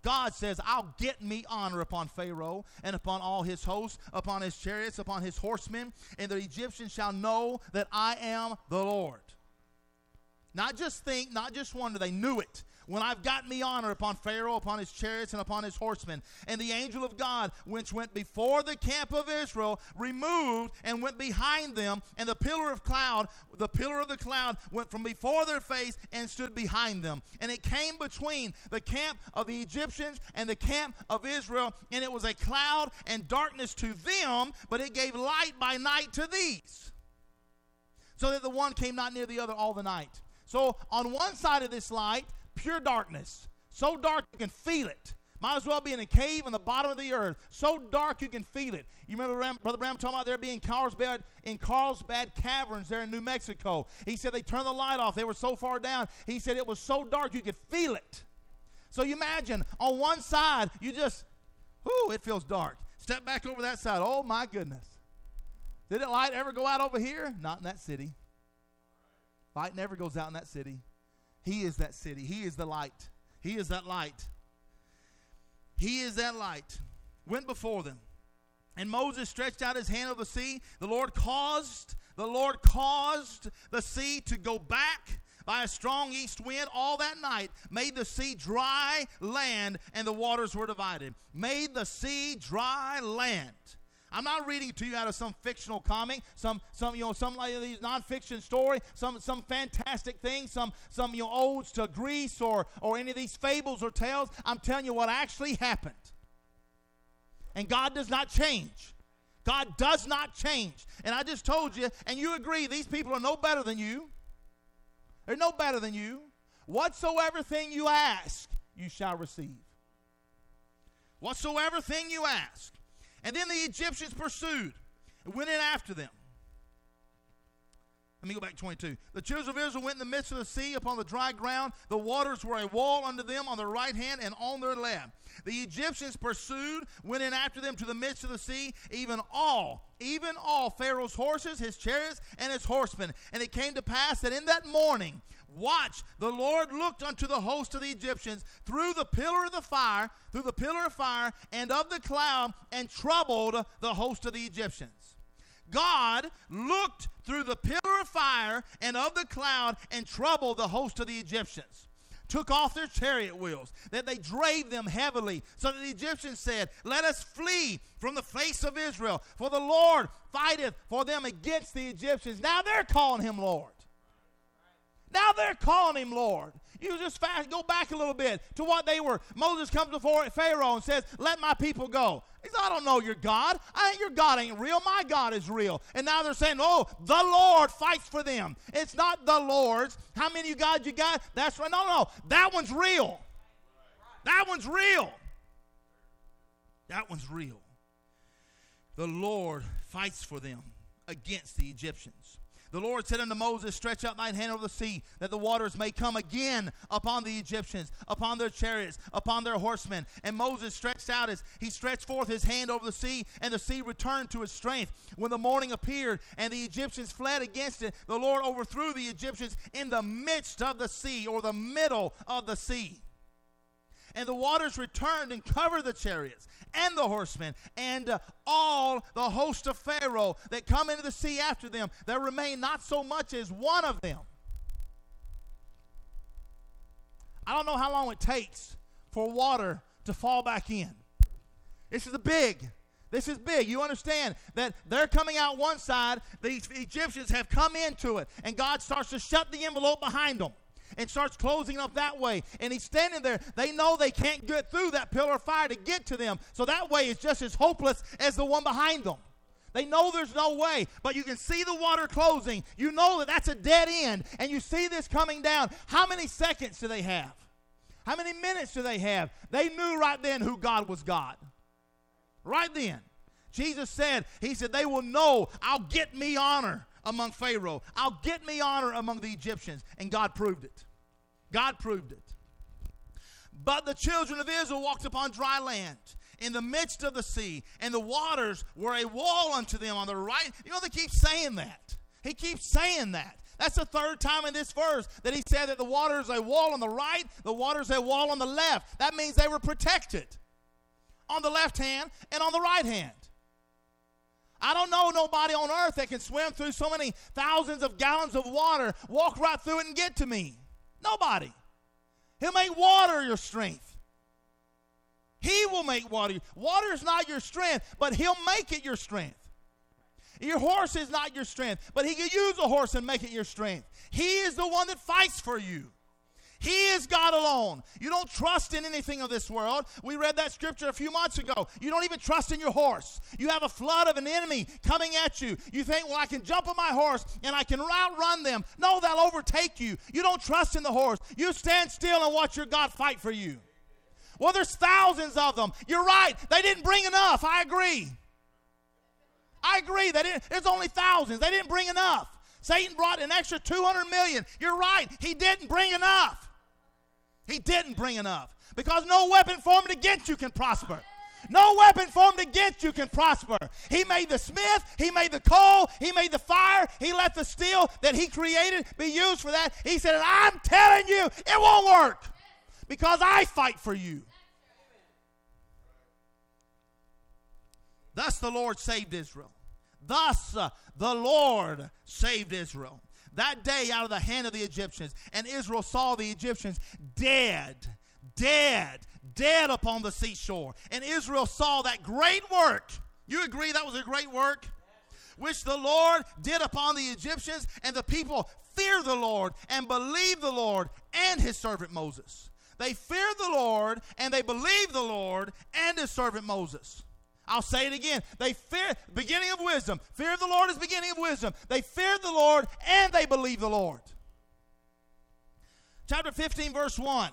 God says, I'll get me honor upon Pharaoh and upon all his hosts, upon his chariots, upon his horsemen, and the Egyptians shall know that I am the Lord. Not just think, not just wonder, they knew it when I've got me honor upon Pharaoh, upon his chariots, and upon his horsemen. And the angel of God, which went before the camp of Israel, removed and went behind them, and the pillar of cloud, the pillar of the cloud went from before their face and stood behind them. And it came between the camp of the Egyptians and the camp of Israel, and it was a cloud and darkness to them, but it gave light by night to these. So that the one came not near the other all the night. So on one side of this light, pure darkness. So dark you can feel it. Might as well be in a cave in the bottom of the earth. So dark you can feel it. You remember Ram, Brother Branham talking about there being Carlsbad in Carlsbad Caverns there in New Mexico. He said they turned the light off. They were so far down. He said it was so dark you could feel it. So you imagine on one side you just, whoo, it feels dark. Step back over that side. Oh my goodness. Did the light ever go out over here? Not in that city. Light never goes out in that city. He is that city. He is the light. He is that light. He is that light. Went before them. And Moses stretched out his hand over the sea. The Lord caused, the Lord caused the sea to go back by a strong east wind all that night, made the sea dry land, and the waters were divided. Made the sea dry land. I'm not reading to you out of some fictional comic, some some you know some like these nonfiction story, some some fantastic thing, some some you know odes to Greece or or any of these fables or tales. I'm telling you what actually happened. And God does not change. God does not change. And I just told you, and you agree, these people are no better than you. They're no better than you. Whatsoever thing you ask, you shall receive. Whatsoever thing you ask. And then the Egyptians pursued and went in after them. Let me go back to 22. The children of Israel went in the midst of the sea upon the dry ground. The waters were a wall unto them on their right hand and on their left. The Egyptians pursued, went in after them to the midst of the sea, even all, even all Pharaoh's horses, his chariots, and his horsemen. And it came to pass that in that morning Watch, the Lord looked unto the host of the Egyptians through the pillar of the fire, through the pillar of fire and of the cloud, and troubled the host of the Egyptians. God looked through the pillar of fire and of the cloud and troubled the host of the Egyptians. Took off their chariot wheels, that they drave them heavily. So that the Egyptians said, Let us flee from the face of Israel, for the Lord fighteth for them against the Egyptians. Now they're calling him Lord. Now they're calling him Lord. You just fast, go back a little bit to what they were. Moses comes before Pharaoh and says, Let my people go. He says, I don't know your God. I think your God ain't real. My God is real. And now they're saying, Oh, the Lord fights for them. It's not the Lord's. How many you God you got? That's right. No, no. That one's real. That one's real. That one's real. The Lord fights for them against the Egyptians. The Lord said unto Moses, Stretch out thine hand over the sea, that the waters may come again upon the Egyptians, upon their chariots, upon their horsemen. And Moses stretched out his, he stretched forth his hand over the sea, and the sea returned to its strength. When the morning appeared, and the Egyptians fled against it, the Lord overthrew the Egyptians in the midst of the sea, or the middle of the sea. And the waters returned and covered the chariots and the horsemen and uh, all the host of Pharaoh that come into the sea after them. There remained not so much as one of them. I don't know how long it takes for water to fall back in. This is a big. This is big. You understand that they're coming out one side, the Egyptians have come into it, and God starts to shut the envelope behind them. And starts closing up that way. And he's standing there. They know they can't get through that pillar of fire to get to them. So that way is just as hopeless as the one behind them. They know there's no way, but you can see the water closing. You know that that's a dead end, and you see this coming down. How many seconds do they have? How many minutes do they have? They knew right then who God was God. Right then. Jesus said, He said, they will know I'll get me honor among Pharaoh. I'll get me honor among the Egyptians. And God proved it. God proved it. But the children of Israel walked upon dry land in the midst of the sea, and the waters were a wall unto them on the right. You know, they keep saying that. He keeps saying that. That's the third time in this verse that he said that the water is a wall on the right, the water is a wall on the left. That means they were protected on the left hand and on the right hand. I don't know nobody on earth that can swim through so many thousands of gallons of water, walk right through it, and get to me. Nobody. He'll make water your strength. He will make water. Water is not your strength, but He'll make it your strength. Your horse is not your strength, but He can use a horse and make it your strength. He is the one that fights for you. He is God alone. You don't trust in anything of this world. We read that scripture a few months ago. You don't even trust in your horse. You have a flood of an enemy coming at you. You think, well, I can jump on my horse and I can outrun them. No, they'll overtake you. You don't trust in the horse. You stand still and watch your God fight for you. Well, there's thousands of them. You're right. They didn't bring enough. I agree. I agree. They didn't, there's only thousands. They didn't bring enough. Satan brought an extra 200 million. You're right. He didn't bring enough. He didn't bring enough because no weapon formed against you can prosper. No weapon formed against you can prosper. He made the smith, he made the coal, he made the fire, he let the steel that he created be used for that. He said, I'm telling you, it won't work because I fight for you. Thus the Lord saved Israel. Thus uh, the Lord saved Israel that day out of the hand of the Egyptians. And Israel saw the Egyptians dead, dead, dead upon the seashore. And Israel saw that great work. You agree that was a great work? Which the Lord did upon the Egyptians, and the people feared the Lord and believed the Lord and his servant Moses. They feared the Lord and they believed the Lord and his servant Moses. I'll say it again. They fear beginning of wisdom. Fear of the Lord is beginning of wisdom. They feared the Lord and they believe the Lord. Chapter 15, verse 1.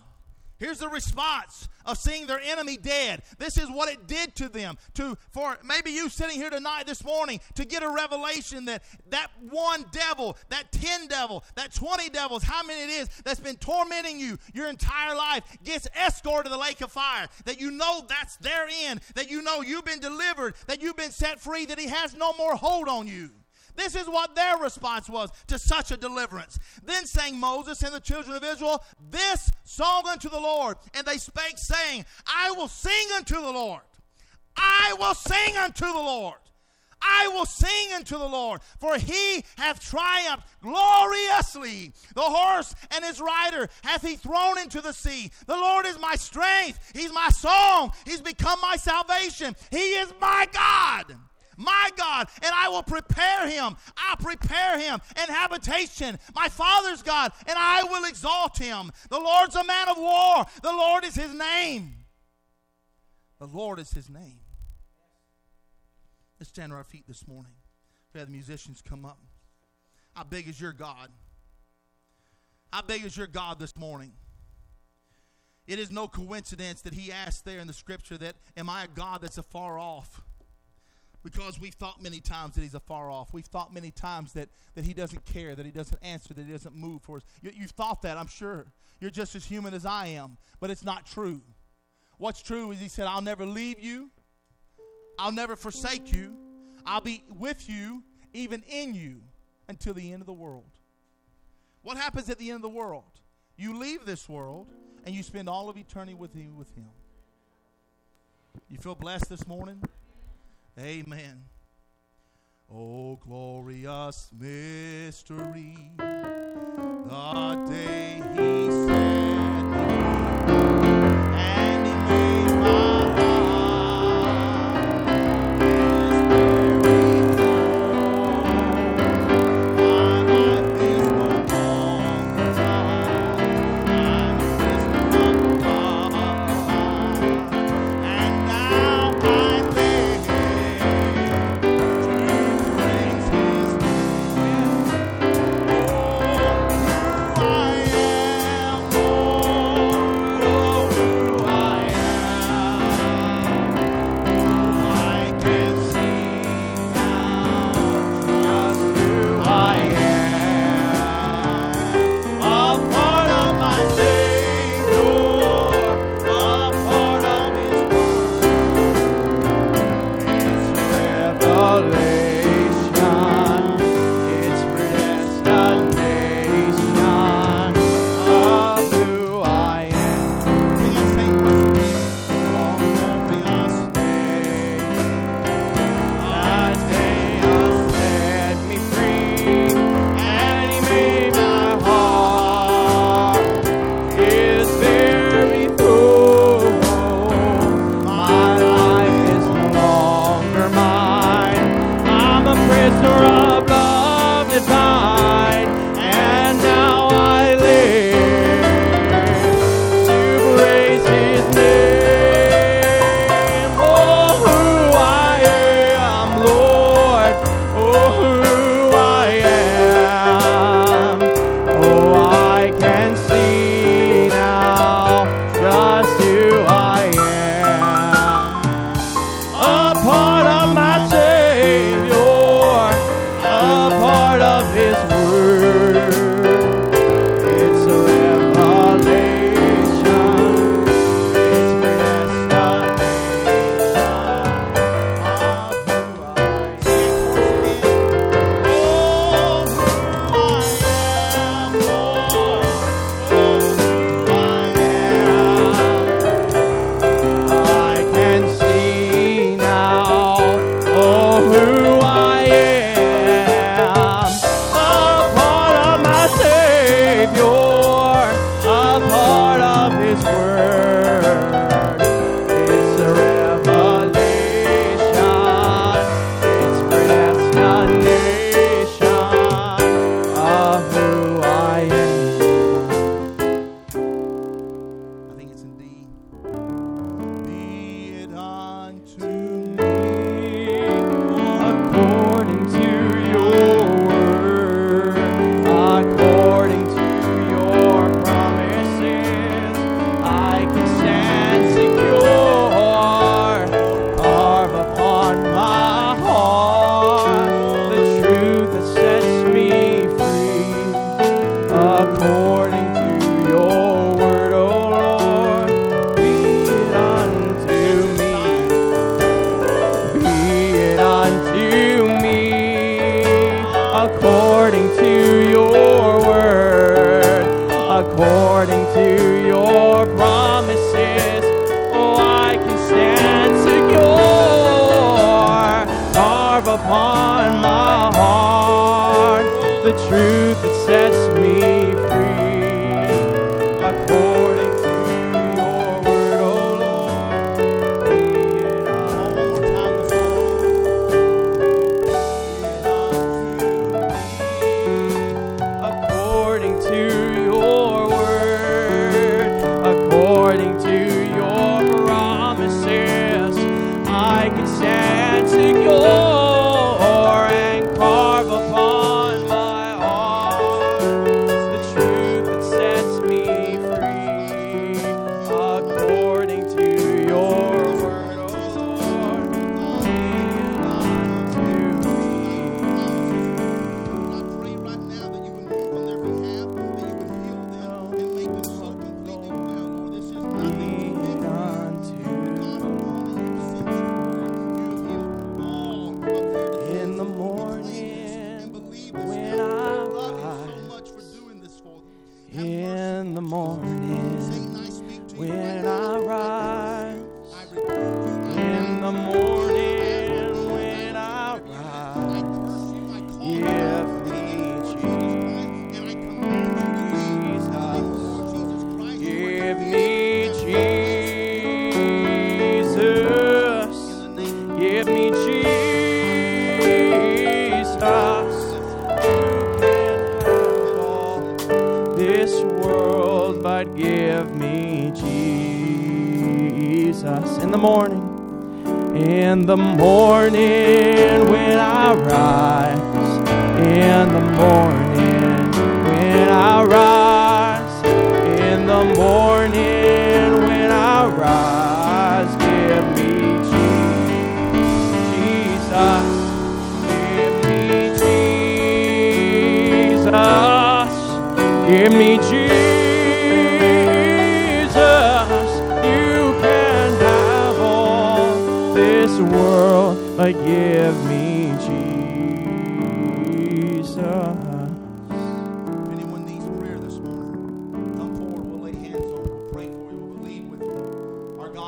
Here's the response of seeing their enemy dead. This is what it did to them. To for maybe you sitting here tonight this morning to get a revelation that that one devil, that 10 devil, that 20 devils, how many it is that's been tormenting you your entire life gets escorted to the lake of fire. That you know that's their end, that you know you've been delivered, that you've been set free, that he has no more hold on you. This is what their response was to such a deliverance. Then sang Moses and the children of Israel this song unto the Lord. And they spake, saying, I will sing unto the Lord. I will sing unto the Lord. I will sing unto the Lord, for he hath triumphed gloriously. The horse and his rider hath he thrown into the sea. The Lord is my strength. He's my song. He's become my salvation. He is my God my God, and I will prepare him. I'll prepare him an habitation, my Father's God, and I will exalt him. The Lord's a man of war. The Lord is his name. The Lord is his name. Let's stand on our feet this morning. We have the musicians come up. How big is your God? How big is your God this morning? It is no coincidence that he asked there in the scripture that, Am I a God that's afar off? Because we've thought many times that he's afar off. We've thought many times that, that he doesn't care, that he doesn't answer, that he doesn't move for us. You, you've thought that, I'm sure. You're just as human as I am, but it's not true. What's true is he said, I'll never leave you, I'll never forsake you, I'll be with you, even in you, until the end of the world. What happens at the end of the world? You leave this world and you spend all of eternity with him. With him. You feel blessed this morning? Amen. Oh, glorious mystery, the day he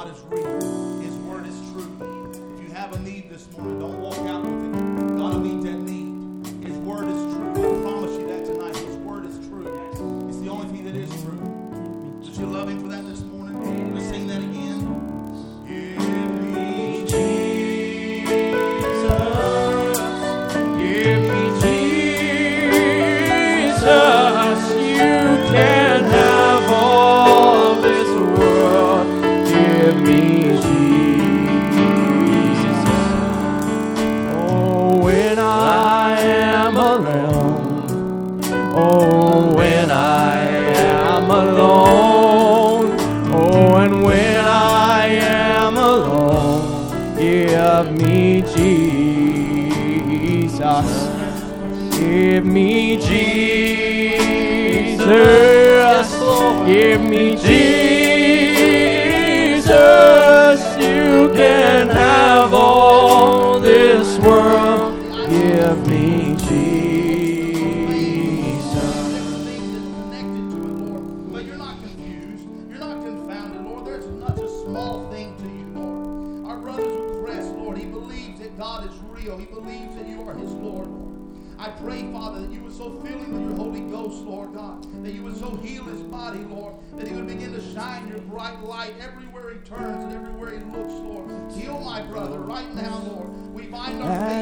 God is real. His word is true. If you have a need this morning, don't walk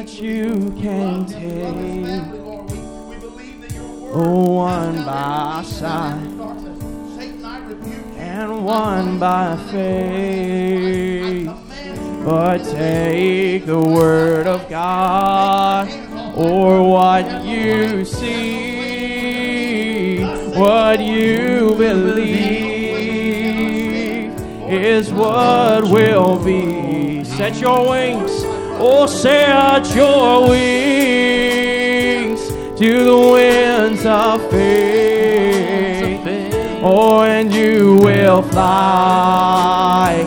That you can take. Oh, one by sight. and one by faith. But take the word of God or what you see, what you believe is what will be. Set your wings, oh, set your wings to the winds of faith. Oh, and you will fly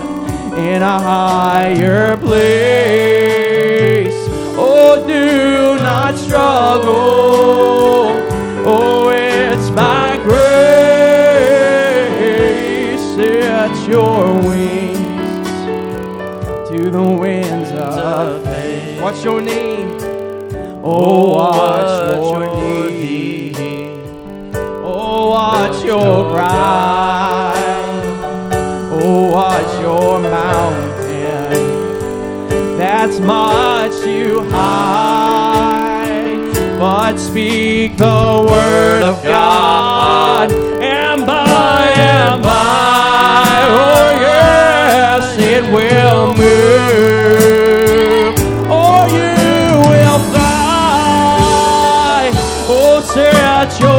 in a higher place. Oh, do not struggle. What's your name? Oh, what's your need? Oh, watch your cry? Oh, what's your mountain? That's much too high. But speak the word of God, and by and by, oh yes, it will move.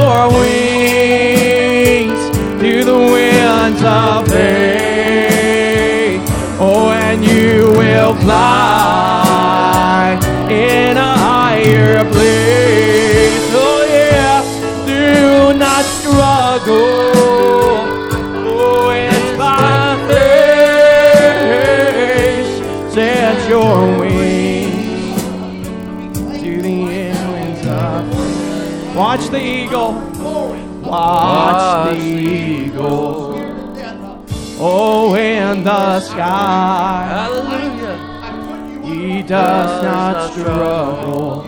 Your wings to the winds of faith. Oh, and you will fly Watch the eagle. Watch the eagle. Oh, in the sky. Hallelujah. He does not struggle.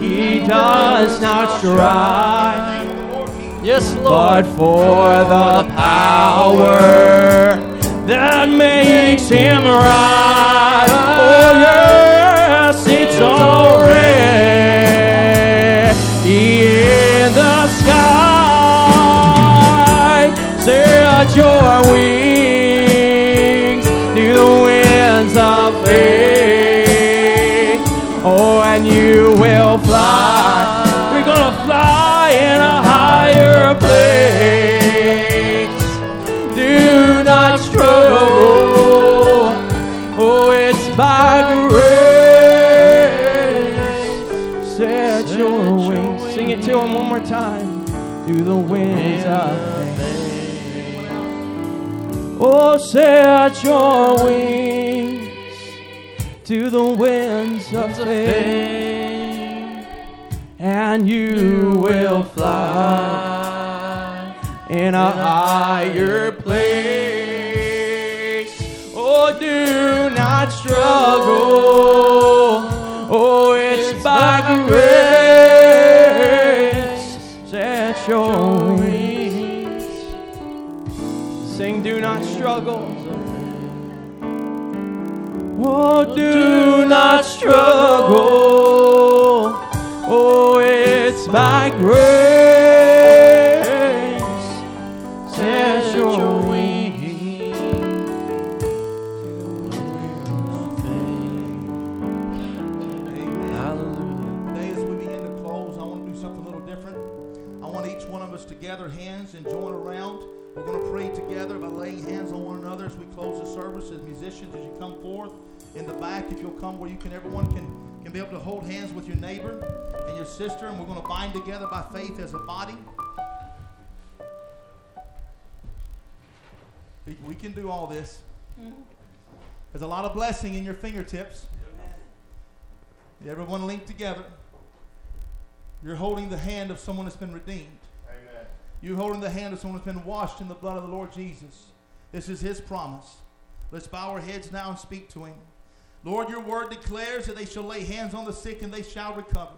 He does not strive. Yes, But Lord. for the power that makes him rise. Oh, yes, it's already in the sky. Set your wings to the winds of faith. Oh, and you will fly. We're gonna fly in a higher place. Do not struggle. Oh, it's by To the winds of faith. Oh, set your wings to the winds of faith, and you will fly in a higher place. Oh, do not struggle. Your wings. Sing, do not struggle. Oh, do not struggle. Oh, it's by grace. Want each one of us to gather hands and join around. We're going to pray together by laying hands on one another as we close the service. As musicians, as you come forth in the back, if you'll come where you can, everyone can can be able to hold hands with your neighbor and your sister, and we're going to bind together by faith as a body. We can do all this. There's a lot of blessing in your fingertips. Everyone linked together. You're holding the hand of someone that's been redeemed. Amen. You're holding the hand of someone that's been washed in the blood of the Lord Jesus. This is his promise. Let's bow our heads now and speak to him. Lord, your word declares that they shall lay hands on the sick and they shall recover.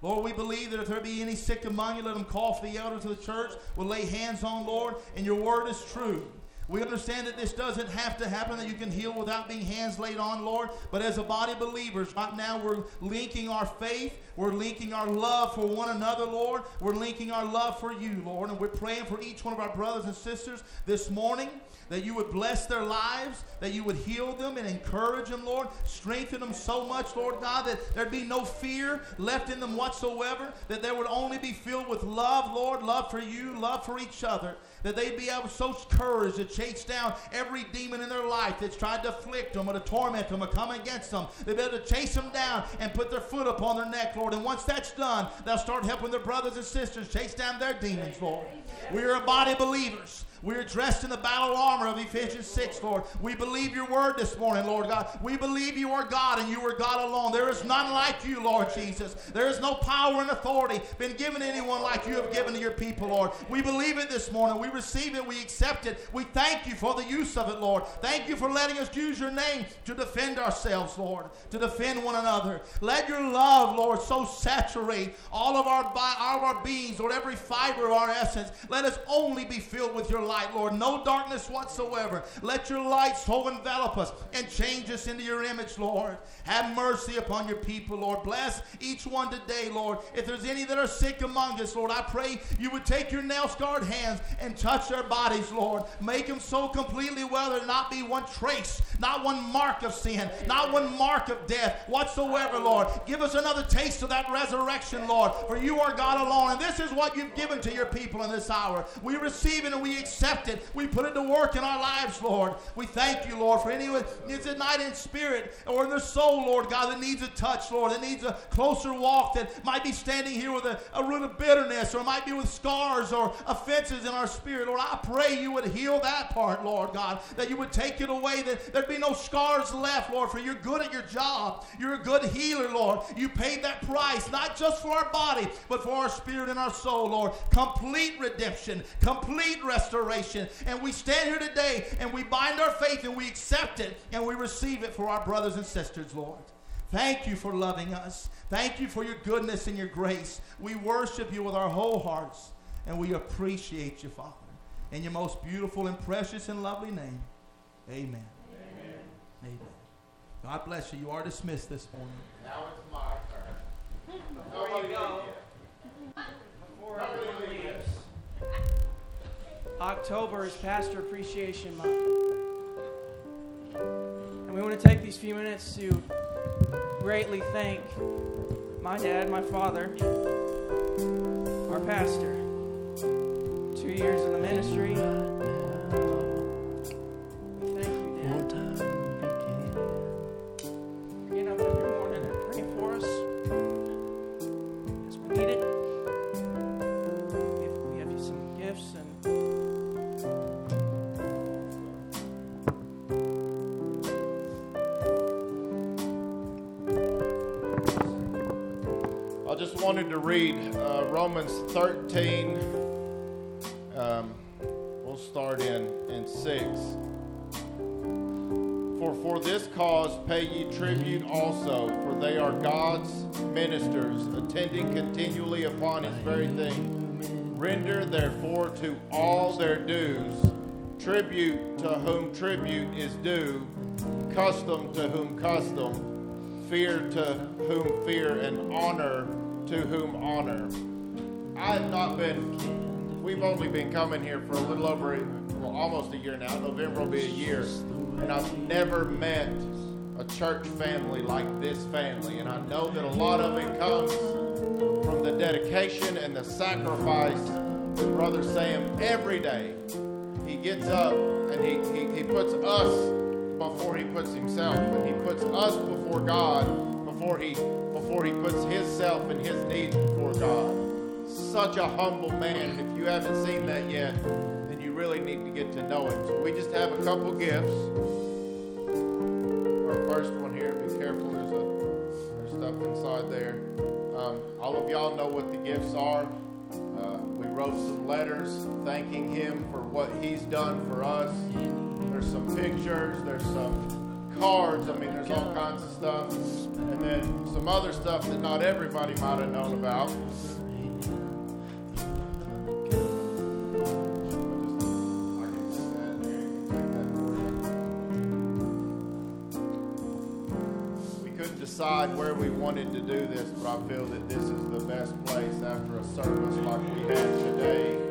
Lord, we believe that if there be any sick among you, let them call for the elders of the church. We'll lay hands on, Lord, and your word is true. We understand that this doesn't have to happen, that you can heal without being hands laid on, Lord. But as a body of believers, right now we're linking our faith. We're linking our love for one another, Lord. We're linking our love for you, Lord. And we're praying for each one of our brothers and sisters this morning that you would bless their lives, that you would heal them and encourage them, Lord. Strengthen them so much, Lord God, that there'd be no fear left in them whatsoever, that they would only be filled with love, Lord, love for you, love for each other, that they'd be able so courage to chase down every demon in their life that's tried to afflict them or to torment them or come against them. They'd be able to chase them down and put their foot upon their neck, Lord. And once that's done, they'll start helping their brothers and sisters chase down their demons, Lord. We are a body of believers. We're dressed in the battle armor of Ephesians 6, Lord. We believe your word this morning, Lord God. We believe you are God and you are God alone. There is none like you, Lord Jesus. There is no power and authority been given to anyone like you have given to your people, Lord. We believe it this morning. We receive it. We accept it. We thank you for the use of it, Lord. Thank you for letting us use your name to defend ourselves, Lord, to defend one another. Let your love, Lord, so saturate all of our, all of our beings, Lord, every fiber of our essence. Let us only be filled with your light, Lord. No darkness whatsoever. Let your light so envelop us and change us into your image, Lord. Have mercy upon your people, Lord. Bless each one today, Lord. If there's any that are sick among us, Lord, I pray you would take your nail scarred hands and touch their bodies, Lord. Make them so completely well there not be one trace, not one mark of sin, not one mark of death whatsoever, Lord. Give us another taste of that resurrection, Lord, for you are God alone. And this is what you've given to your people in this hour. We receive it and we accept accept it. We put it to work in our lives, Lord. We thank you, Lord, for anyone needs at night in spirit or in their soul, Lord God, that needs a touch, Lord, that needs a closer walk, that might be standing here with a, a root of bitterness or might be with scars or offenses in our spirit. Lord, I pray you would heal that part, Lord God, that you would take it away, that there'd be no scars left, Lord, for you're good at your job. You're a good healer, Lord. You paid that price, not just for our body, but for our spirit and our soul, Lord. Complete redemption, complete restoration And we stand here today and we bind our faith and we accept it and we receive it for our brothers and sisters, Lord. Thank you for loving us. Thank you for your goodness and your grace. We worship you with our whole hearts and we appreciate you, Father. In your most beautiful and precious and lovely name, amen. Amen. Amen. God bless you. You are dismissed this morning. Now it's my turn. Before you go, before. October is Pastor Appreciation Month. And we want to take these few minutes to greatly thank my dad, my father, our pastor. Two years in the ministry. Wanted to read uh, Romans 13. Um, we'll start in, in 6. For for this cause pay ye tribute also, for they are God's ministers, attending continually upon his very thing. Render therefore to all their dues, tribute to whom tribute is due, custom to whom custom, fear to whom fear, and honor to whom honor. I have not been, we've only been coming here for a little over, well, almost a year now. November will be a year. And I've never met a church family like this family. And I know that a lot of it comes from the dedication and the sacrifice that Brother Sam every day. He gets up and he, he, he puts us before he puts himself, but he puts us before God before he before he puts himself and his needs before God. Such a humble man. If you haven't seen that yet, then you really need to get to know him. So we just have a couple gifts. Our first one here, be careful, there's, a, there's stuff inside there. Um, all of y'all know what the gifts are. Uh, we wrote some letters thanking him for what he's done for us. There's some pictures, there's some cards. I mean, there's all kinds of stuff. And then some other stuff that not everybody might have known about. We couldn't decide where we wanted to do this, but I feel that this is the best place after a service like we had today.